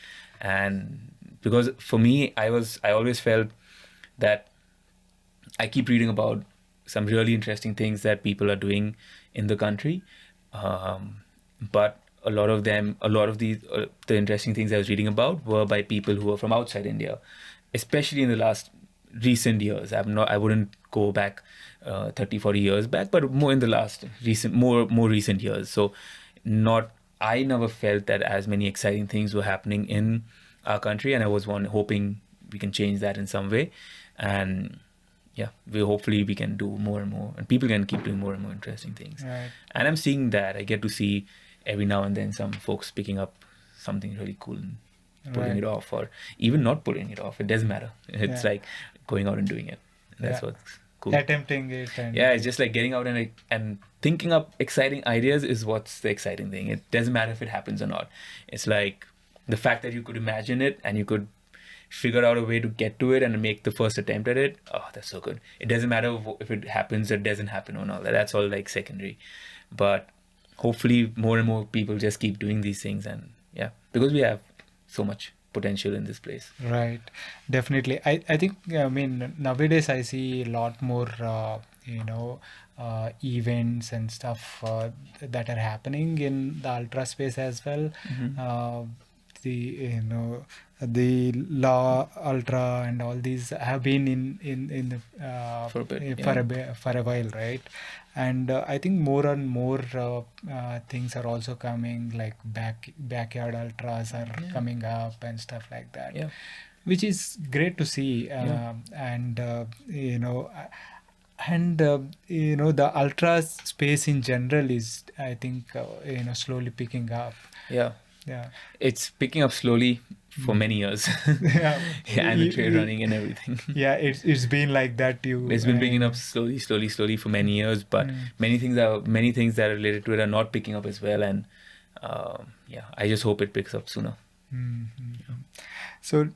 And because for me, I was I always felt that I keep reading about some really interesting things that people are doing in the country, um, but a lot of them, a lot of these, uh, the interesting things I was reading about were by people who are from outside India, especially in the last recent years. I'm not, I wouldn't go back uh, 30, 40 years back, but more in the last recent, more more recent years. So, not, I never felt that as many exciting things were happening in our country, and I was one hoping we can change that in some way, and yeah, we hopefully we can do more and more, and people can keep doing more and more interesting things. Right. And I'm seeing that. I get to see every now and then some folks picking up something really cool and pulling Right. it off, or even not pulling it off. It doesn't matter. It's Yeah. like going out and doing it. That's Yeah. what's cool. Attempting it and Yeah, it's just like getting out and and thinking up exciting ideas is what's the exciting thing. It doesn't matter if it happens or not. It's like the fact that you could imagine it and you could figure out a way to get to it and make the first attempt at it. Oh, that's so good. It doesn't matter if- it happens or doesn't happen or all that. That's all like secondary. But hopefully more and more people just keep doing these things and yeah, because we have so much potential in this place. Right, definitely. I, I think, I mean, nowadays I see a lot more, uh, you know, uh, events and stuff uh, that are happening in the ultra space as well. Mm-hmm. Uh, the, you know, the La Ultra and all these have been in in in the, uh, For a bit, eh, yeah. for a bit, for a while, right? And uh, I think more and more uh, uh, things are also coming, like back backyard ultras are Yeah. coming up and stuff like that Yeah. which is great to see Yeah. um, and uh, you know and uh, you know the ultra space in general is i think uh, you know slowly picking up Yeah. yeah It's picking up slowly for many years. yeah, yeah, and the trail running and everything. yeah it's it's been like that too It's been picking up slowly, slowly, slowly for many years, but Mm. many things are many things that are related to it are not picking up as well. And um, yeah, I just hope it picks up sooner. Mhm. So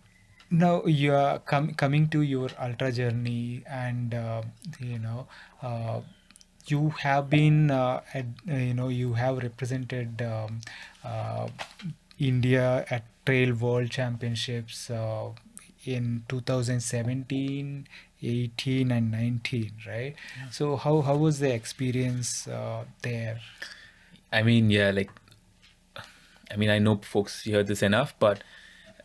now you are com- coming to your ultra journey, and uh, you know uh, you have been uh, at, uh, you know you have represented um, uh, India at Trail World Championships uh, in 2017, 18, and 19, right? So how how was the experience uh, there? I mean, yeah, like, I mean, I know folks hear this enough, but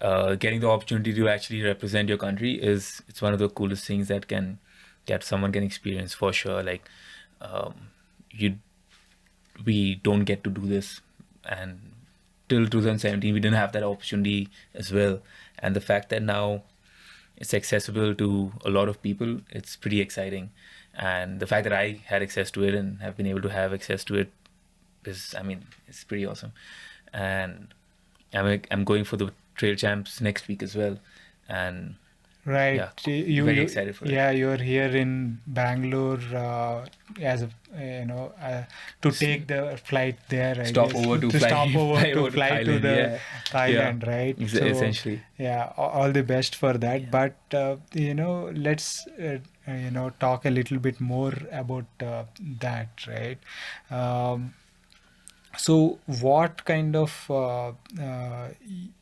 uh, getting the opportunity to actually represent your country is it's one of the coolest things that can that someone can experience for sure. Like, um, you, we don't get to do this, and till 2017 we didn't have that opportunity as well. And the fact that now it's accessible to a lot of people, it's pretty exciting. And the fact that I had access to it and have been able to have access to it is I mean it's pretty awesome, and I'm I'm going for the trail champs next week as well, and Right. Yeah, You, very you- excited for it. Yeah, you're here in Bangalore uh, as a you know uh, to take the flight there. I Stop guess. over to fly- stop over fly to over fly to Thailand, the yeah. Thailand, right? Ex- So, essentially. yeah all the best for that but uh, you know let's uh, you know talk a little bit more about uh, that right um, so what kind of uh, uh,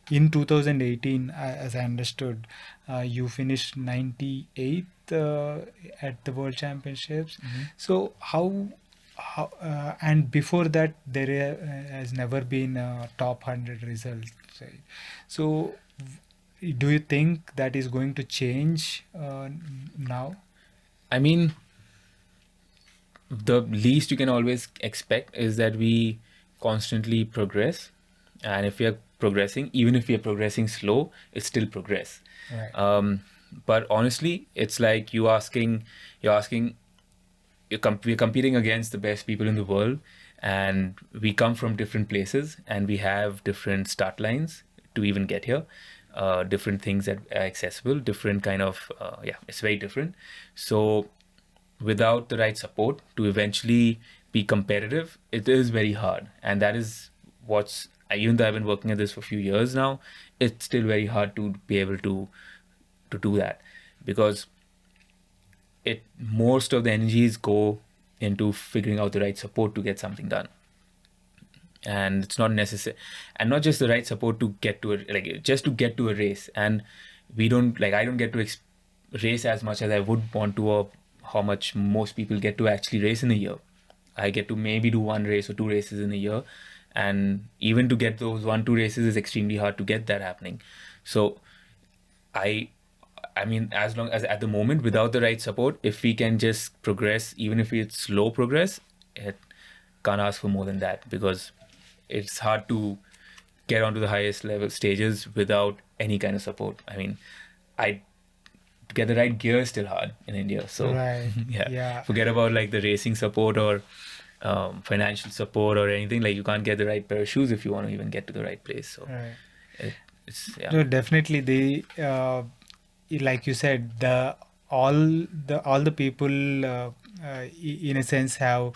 in 2018 uh, as i understood uh, you finished 98th uh, at the world championships. So how how, uh, and before that there has never been a top 100 result right? so do you think that is going to change uh, now? I mean, the least you can always expect is that we constantly progress. And if we are progressing, even if we are progressing slow, it's still progress. right Um, but honestly, it's like you asking, you're asking, you're com- we're competing against the best people in the world, and we come from different places, and we have different start lines to even get here. Uh, different things that are accessible, different kind of uh, yeah, it's very different. So without the right support to eventually be competitive, it is very hard, and that is what's even though I've been working at this for a few years now, it's still very hard to be able to to do that. Because it most of the energies go into figuring out the right support to get something done. And it's not necessary and not just the right support to get to a like just to get to a race. And we don't like i don't get to ex- race as much as i would want to or how much most people get to actually race in a year i get to maybe do one race or two races in a year. And even to get those one two races is extremely hard to get that happening. So I I mean as long as at the moment without the right support if we can just progress even if it's slow progress it can't ask for more than that. Because it's hard to get onto the highest level stages without any kind of support. I mean I get the right gear is still hard in India so Right. yeah. Yeah. forget about like the racing support or um, financial support or anything like you can't get the right pair of shoes if you want to even get to the right place so right it, it's yeah No, definitely the uh, like you said the all the all the people uh, uh, in a sense have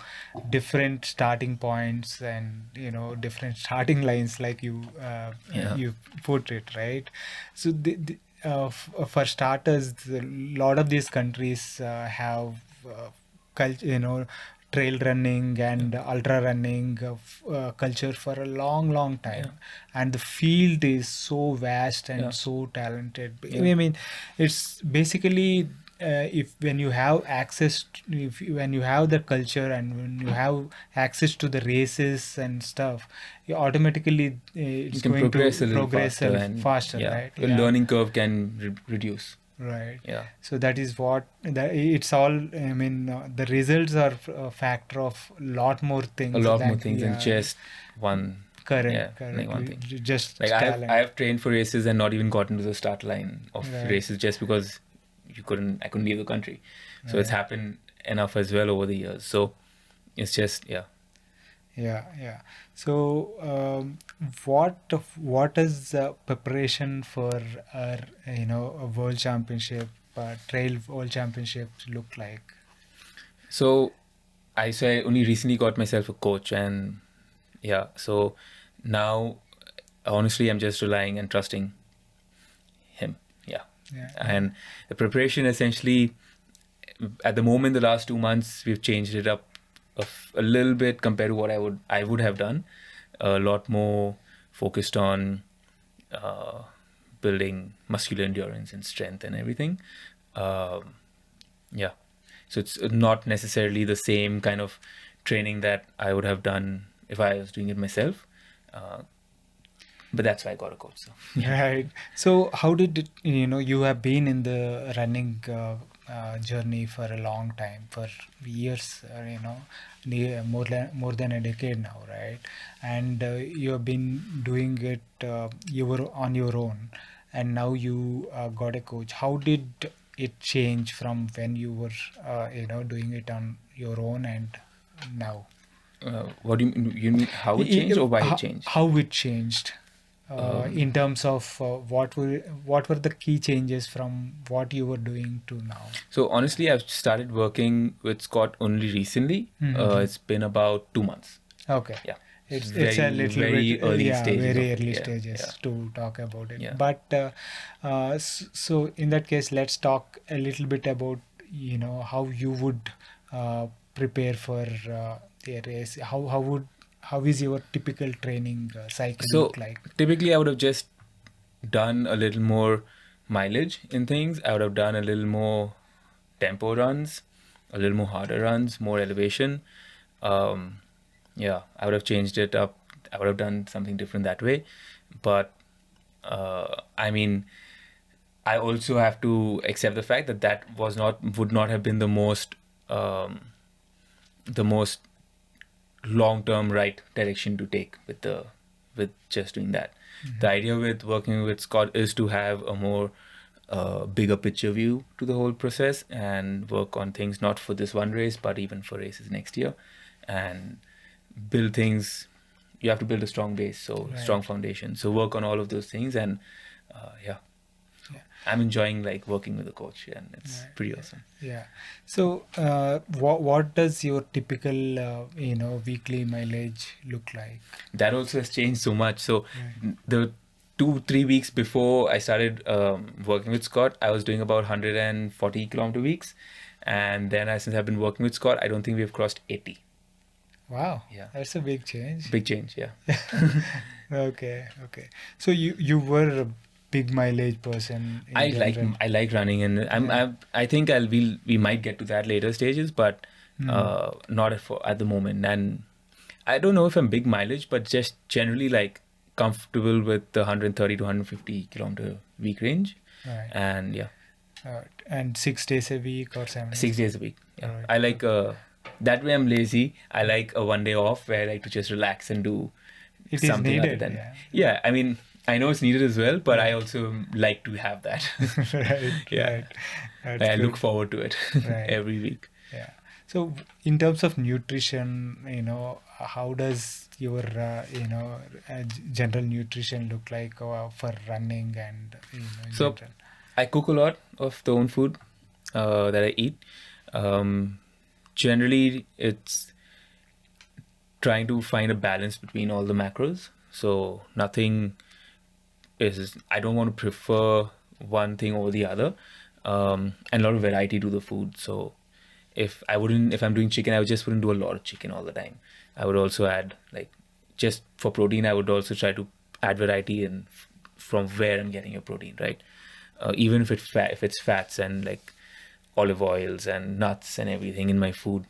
different starting points and you know different starting lines like you uh, Yeah. you put it right so the, the, for starters a lot of these countries uh, have uh, cult- you know trail running and ultra running uh, f- uh, culture for a long long time and the field is so vast and Yeah. so talented Yeah. i mean it's basically uh, if when you have access to, if you, when you have the culture and when you have access to the races and stuff you automatically uh, it's you can going progress to a progress faster, and faster yeah, right the Yeah. learning curve can re- reduce right yeah so that is what that it's all i mean uh, the results are a factor of lot more things a lot than- more things than just one correct yeah, correct like one thing. just like I've. I've trained for races and not even gotten to the start line of Right. races just because you couldn't i couldn't leave the country. So it's happened enough as well over the years. So it's just yeah. Yeah yeah. So um, what what is uh, preparation for our you know a world championship uh, trail world championship look like? So I so I only recently got myself a coach and yeah, so now honestly I'm just relying and trusting. Yeah. And the preparation essentially at the moment the last two months we've changed it up a little bit compared to what I would I would have done. A lot more focused on uh, building muscular endurance and strength and everything. Um, yeah. So it's not necessarily the same kind of training that I would have done if I was doing it myself. Uh, but that's why I got a coach. So. right so how did it you know you have been in the running uh, uh, journey for a long time for years uh, you know near, more than more than a decade now right and uh, you have been doing it uh, you were on your own and now you uh, got a coach how did it change from when you were uh, you know doing it on your own and now Uh, what do you mean? You mean how it changed or why how, it changed? how it changed uh, in terms of uh, what were what were the key changes from what you were doing to now? So honestly, I've started working with Scott only recently. Mhm. Uh, it's been about two months. Okay. Yeah. It's, Very- it's a little very bit early yeah, stages very early yeah, stages yeah. to talk about it. Yeah. But uh, uh, so in that case, let's talk a little bit about you know how you would uh, prepare for uh, the race. How how would how is your typical training uh, cycle So look like? typically, I would have just done a little more mileage in things. I would have done a little more tempo runs, a little more harder runs, more elevation. Um, yeah, I would have changed it up. I would have done something different that way. But uh, I mean, I also have to accept the fact that that was not would not have been the most um, the most long term right direction to take with the with just doing that. The idea with working with Scott is to have a more uh, bigger picture view to the whole process and work on things not for this one race but even for races next year and build things you have to build a strong base so Right. strong foundation so work on all of those things and uh, yeah. I'm enjoying like working with the coach and it's Right. pretty awesome Yeah. So, uh, what what does your typical uh, you know weekly mileage look like? that also has changed so much. So Right. the two three weeks before I started um, working with Scott, I was doing about 140 kilometer weeks, and then I, since I've been working with Scott, I don't think we've crossed 80. Wow. Yeah. That's a big change. Big change, yeah. okay. Okay. So you you were big mileage person. in I like. I like running, and I'm, Yeah. I'm I think I'll we we might get to that later stages, but Hmm. uh, not at, for, at the moment. And I don't know if I'm big mileage, but just generally like comfortable with the 130 to 150 kilometer week range, Right. and yeah. Right. And six days a week or seven. six days a week yeah. Alright. i like uh that way i'm lazy i like a one day off where i like to just relax and do It is something other needed, than yeah. yeah i mean i know it's needed as well but i also like to have that right. Yeah. Right. I good. look forward to it every week Yeah. So, in terms of nutrition, you know, how does your uh, you know uh, general nutrition look like uh, for running and you know in So- general? i cook a lot of the own food uh, that i eat um generally it's trying to find a balance between all the macros so nothing is i don't want to prefer one thing over the other. Um, and a lot of variety to the food. So if i wouldn't if i'm doing chicken i just wouldn't do a lot of chicken all the time. I would also add like just for protein i would also try to add variety in from where i'm getting your protein right? Uh, even if it fat if it's fats and like olive oils and nuts and everything in my food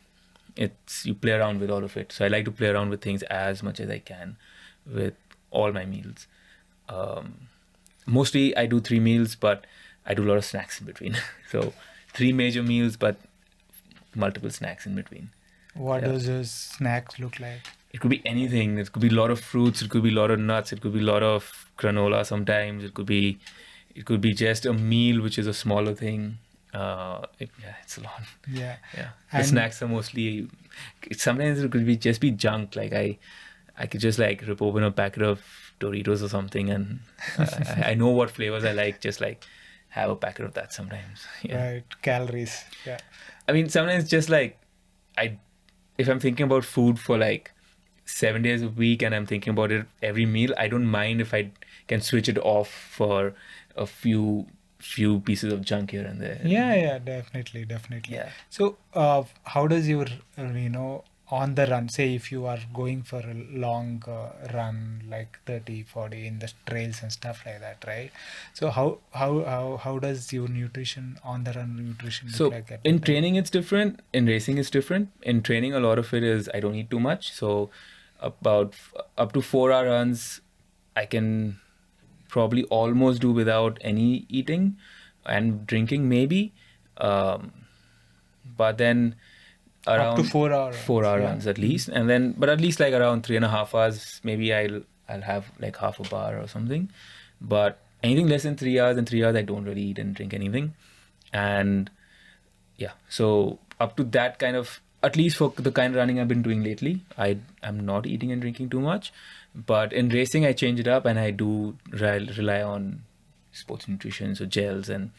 it's you play around with all of it. So i like to play around with things as much as i can with all my meals um, mostly i do three meals but i do a lot of snacks in between. So three major meals but multiple snacks in between. What yeah. does those snacks look like? it could be anything. It could be a lot of fruits. It could be a lot of nuts. It could be a lot of granola sometimes. It could be it could be just a meal which is a smaller thing. Uh it, yeah it's a lot. Yeah. yeah. The And- snacks are mostly sometimes it could be just be junk. Like i i could just like rip open a packet of doritos or something and uh, I, I know what flavors i like just like have a packet of that sometimes yeah Right. Calories. Yeah. I mean, sometimes just like I, if I'm thinking about food for like seven days a week and I'm thinking about it every meal, I don't mind if I can switch it off for a few few pieces of junk here and there. Yeah. Yeah. Definitely. Definitely. Yeah. So, uh, how does your you know on the run say if you are going for a long uh, run like 30 40 in the trails and stuff like that right so how how how, how does your nutrition on the run nutrition look So like in training it's different. In racing it's different. In training a lot of it is I don't eat too much. So about f- up to four hour runs, I can probably almost do without any eating and drinking maybe. Um, but then around up to four hours four hour yeah. runs at least, and then but at least like around three and a half hours, maybe I'll I'll have like half a bar or something. But anything less than three hours and three hours, I don't really eat and drink anything. And yeah, so up to that kind of at least for the kind of running I've been doing lately, I am not eating and drinking too much. But in racing, I change it up and I do rely on sports nutrition, so gels and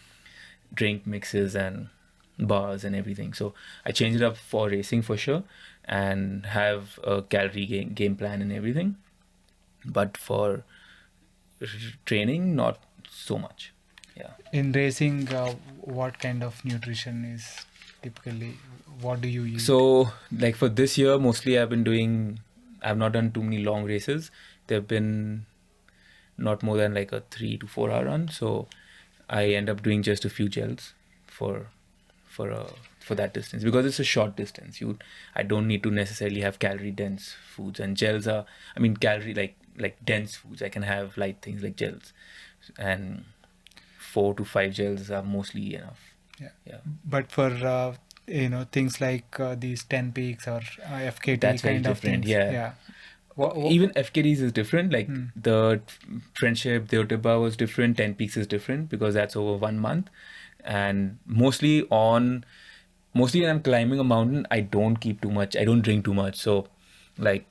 drink mixes and bars and everything. So I change it up for racing for sure and have a calorie game, game plan and everything. But for training, not so much. Yeah. In racing, uh, what kind of nutrition is typically? What do you use? So, like for this year, mostly I've been doing. I've not done too many long races. They've been not more than like a three to four hour run. So, I end up doing just a few gels for for a for that distance because it's a short distance. You, I don't need to necessarily have calorie dense foods and gels are. I mean, calorie like like dense foods. I can have light things like gels, and four to five gels are mostly enough. Yeah. Yeah. but for uh, you know things like uh, these 10 peaks or uh, FKT That's very kind of different, things. yeah. Yeah. Wha- wha- even FKTs is different. Like Hmm. the friendship, Deo Tibba was different. Ten Peaks is different because that's over one month, and mostly on, mostly when I'm climbing a mountain, I don't keep too much. I don't drink too much. So, like,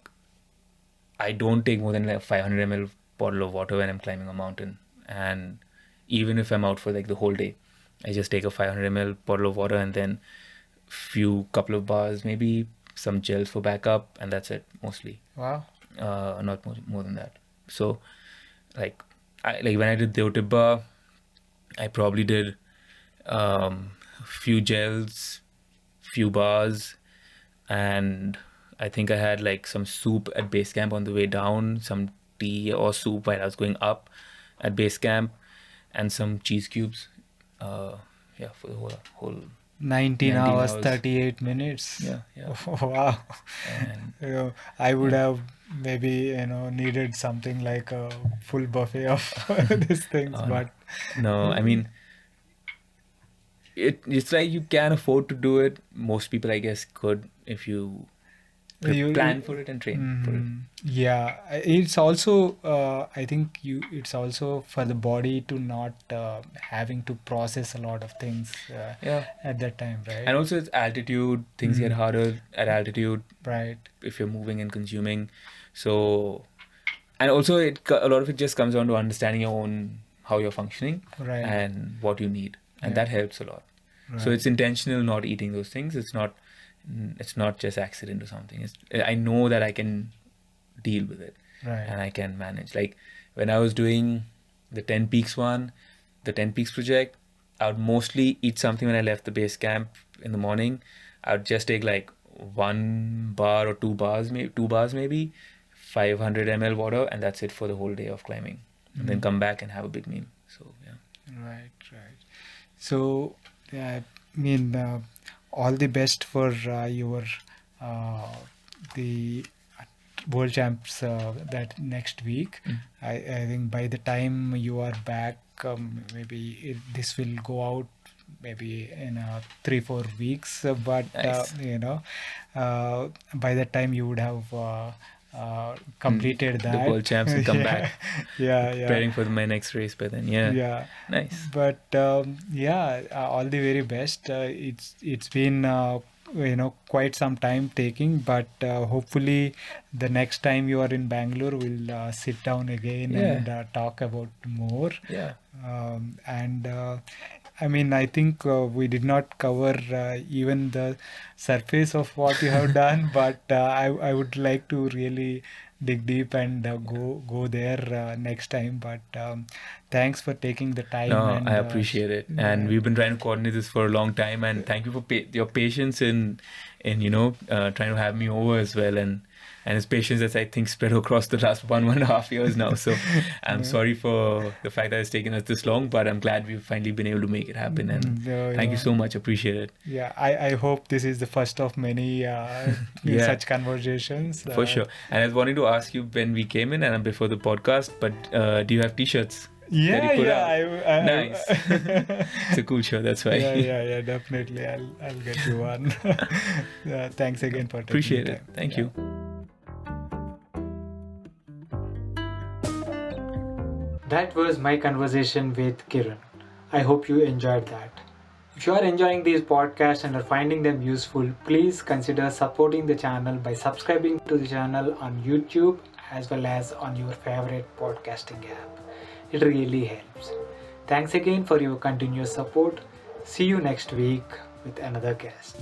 I don't take more than like 500 ml bottle of water when I'm climbing a mountain, and even if I'm out for like the whole day, I just take a 500 ml bottle of water and then few couple of bars, maybe some gels for backup, and that's it mostly wow. uh, not more, more than that. So, like, I like when I did Deo Tibba, I probably did um, few gels, few bars, and I think I had like some soup at base camp on the way down, some tea or soup while I was going up at base camp, and some cheese cubes. Uh, yeah, for the whole whole 19, 19 hours, hours. 38 minutes. yeah yeah. wow. And You know, I would have maybe you know needed something like a full buffet of these things, no. but No, I mean, it it's like you can afford to do it. Most people, I guess, could if you, You- plan you- for it and train for it. Mhm. Yeah, it's also uh, I think you it's also for the body to not uh, having to process a lot of things uh, Yeah, at that time, right? and also it's altitude. Things get Mhm. harder at altitude right. if you're moving and consuming. So, and also it a lot of it just comes down to understanding your own how you're functioning Right. and what you need, and Yeah. that helps a lot. So it's intentional not eating those things. It's not it's not just accident or something. It's, I know that I can deal with it right. and I can manage. Like when I was doing the 10 Peaks one, the 10 Peaks project, I would mostly eat something when I left the base camp in the morning. I would just take like one bar or two bars, maybe two bars maybe, 500 ml water, and that's it for the whole day of climbing. And then Mhm. come back and have a big meal. So yeah. Right, right. So, I mean, uh, all the best for uh, your uh, the world champs uh, that next week. Mm. I, I think by the time you are back, um, maybe it, this will go out maybe in uh, three four weeks. But uh, you know, uh, by that time you would have. Uh, completed the that The world champs will come yeah. back. yeah yeah Preparing for my next race by then. Yeah. yeah Nice. but um, yeah uh, all the very best uh, it's it's been uh, you know quite some time taking but uh, hopefully the next time you are in bangalore we'll uh, sit down again Yeah. and uh, talk about more Yeah. um, and uh, I mean, I think uh, we did not cover uh, even the surface of what you have done, but uh, I, I would like to really dig deep and uh, go go there uh, next time. But um, thanks for taking the time. No, and, I uh, appreciate it, and yeah. we've been trying to coordinate this for a long time. And thank you for pa- your patience in, in you know, uh, trying to have me over as well, and and his patience that's I think spread across the last one one and a half years now. So I'm Yeah. sorry for the fact that it's taken us this long, but I'm glad we've finally been able to make it happen. And Mm, yeah, thank yeah. you so much. Appreciate it Yeah, I, I hope this is the first of many uh, Yeah. such conversations. for Uh, sure. And I was wanting to ask you when we came in and before the podcast, but uh, do you have T-shirts? Yeah, yeah. I, I, Nice. It's a cool show. That's why. yeah, yeah, yeah, definitely. I'll, I'll get you one. yeah, thanks again for taking Appreciate it. time. Thank Yeah. you. That was my conversation with Kieren. I hope you enjoyed that. If you are enjoying these podcasts and are finding them useful, please consider supporting the channel by subscribing to the channel on YouTube as well as on your favorite podcasting app. It really helps. Thanks again for your continuous support. See you next week with another guest.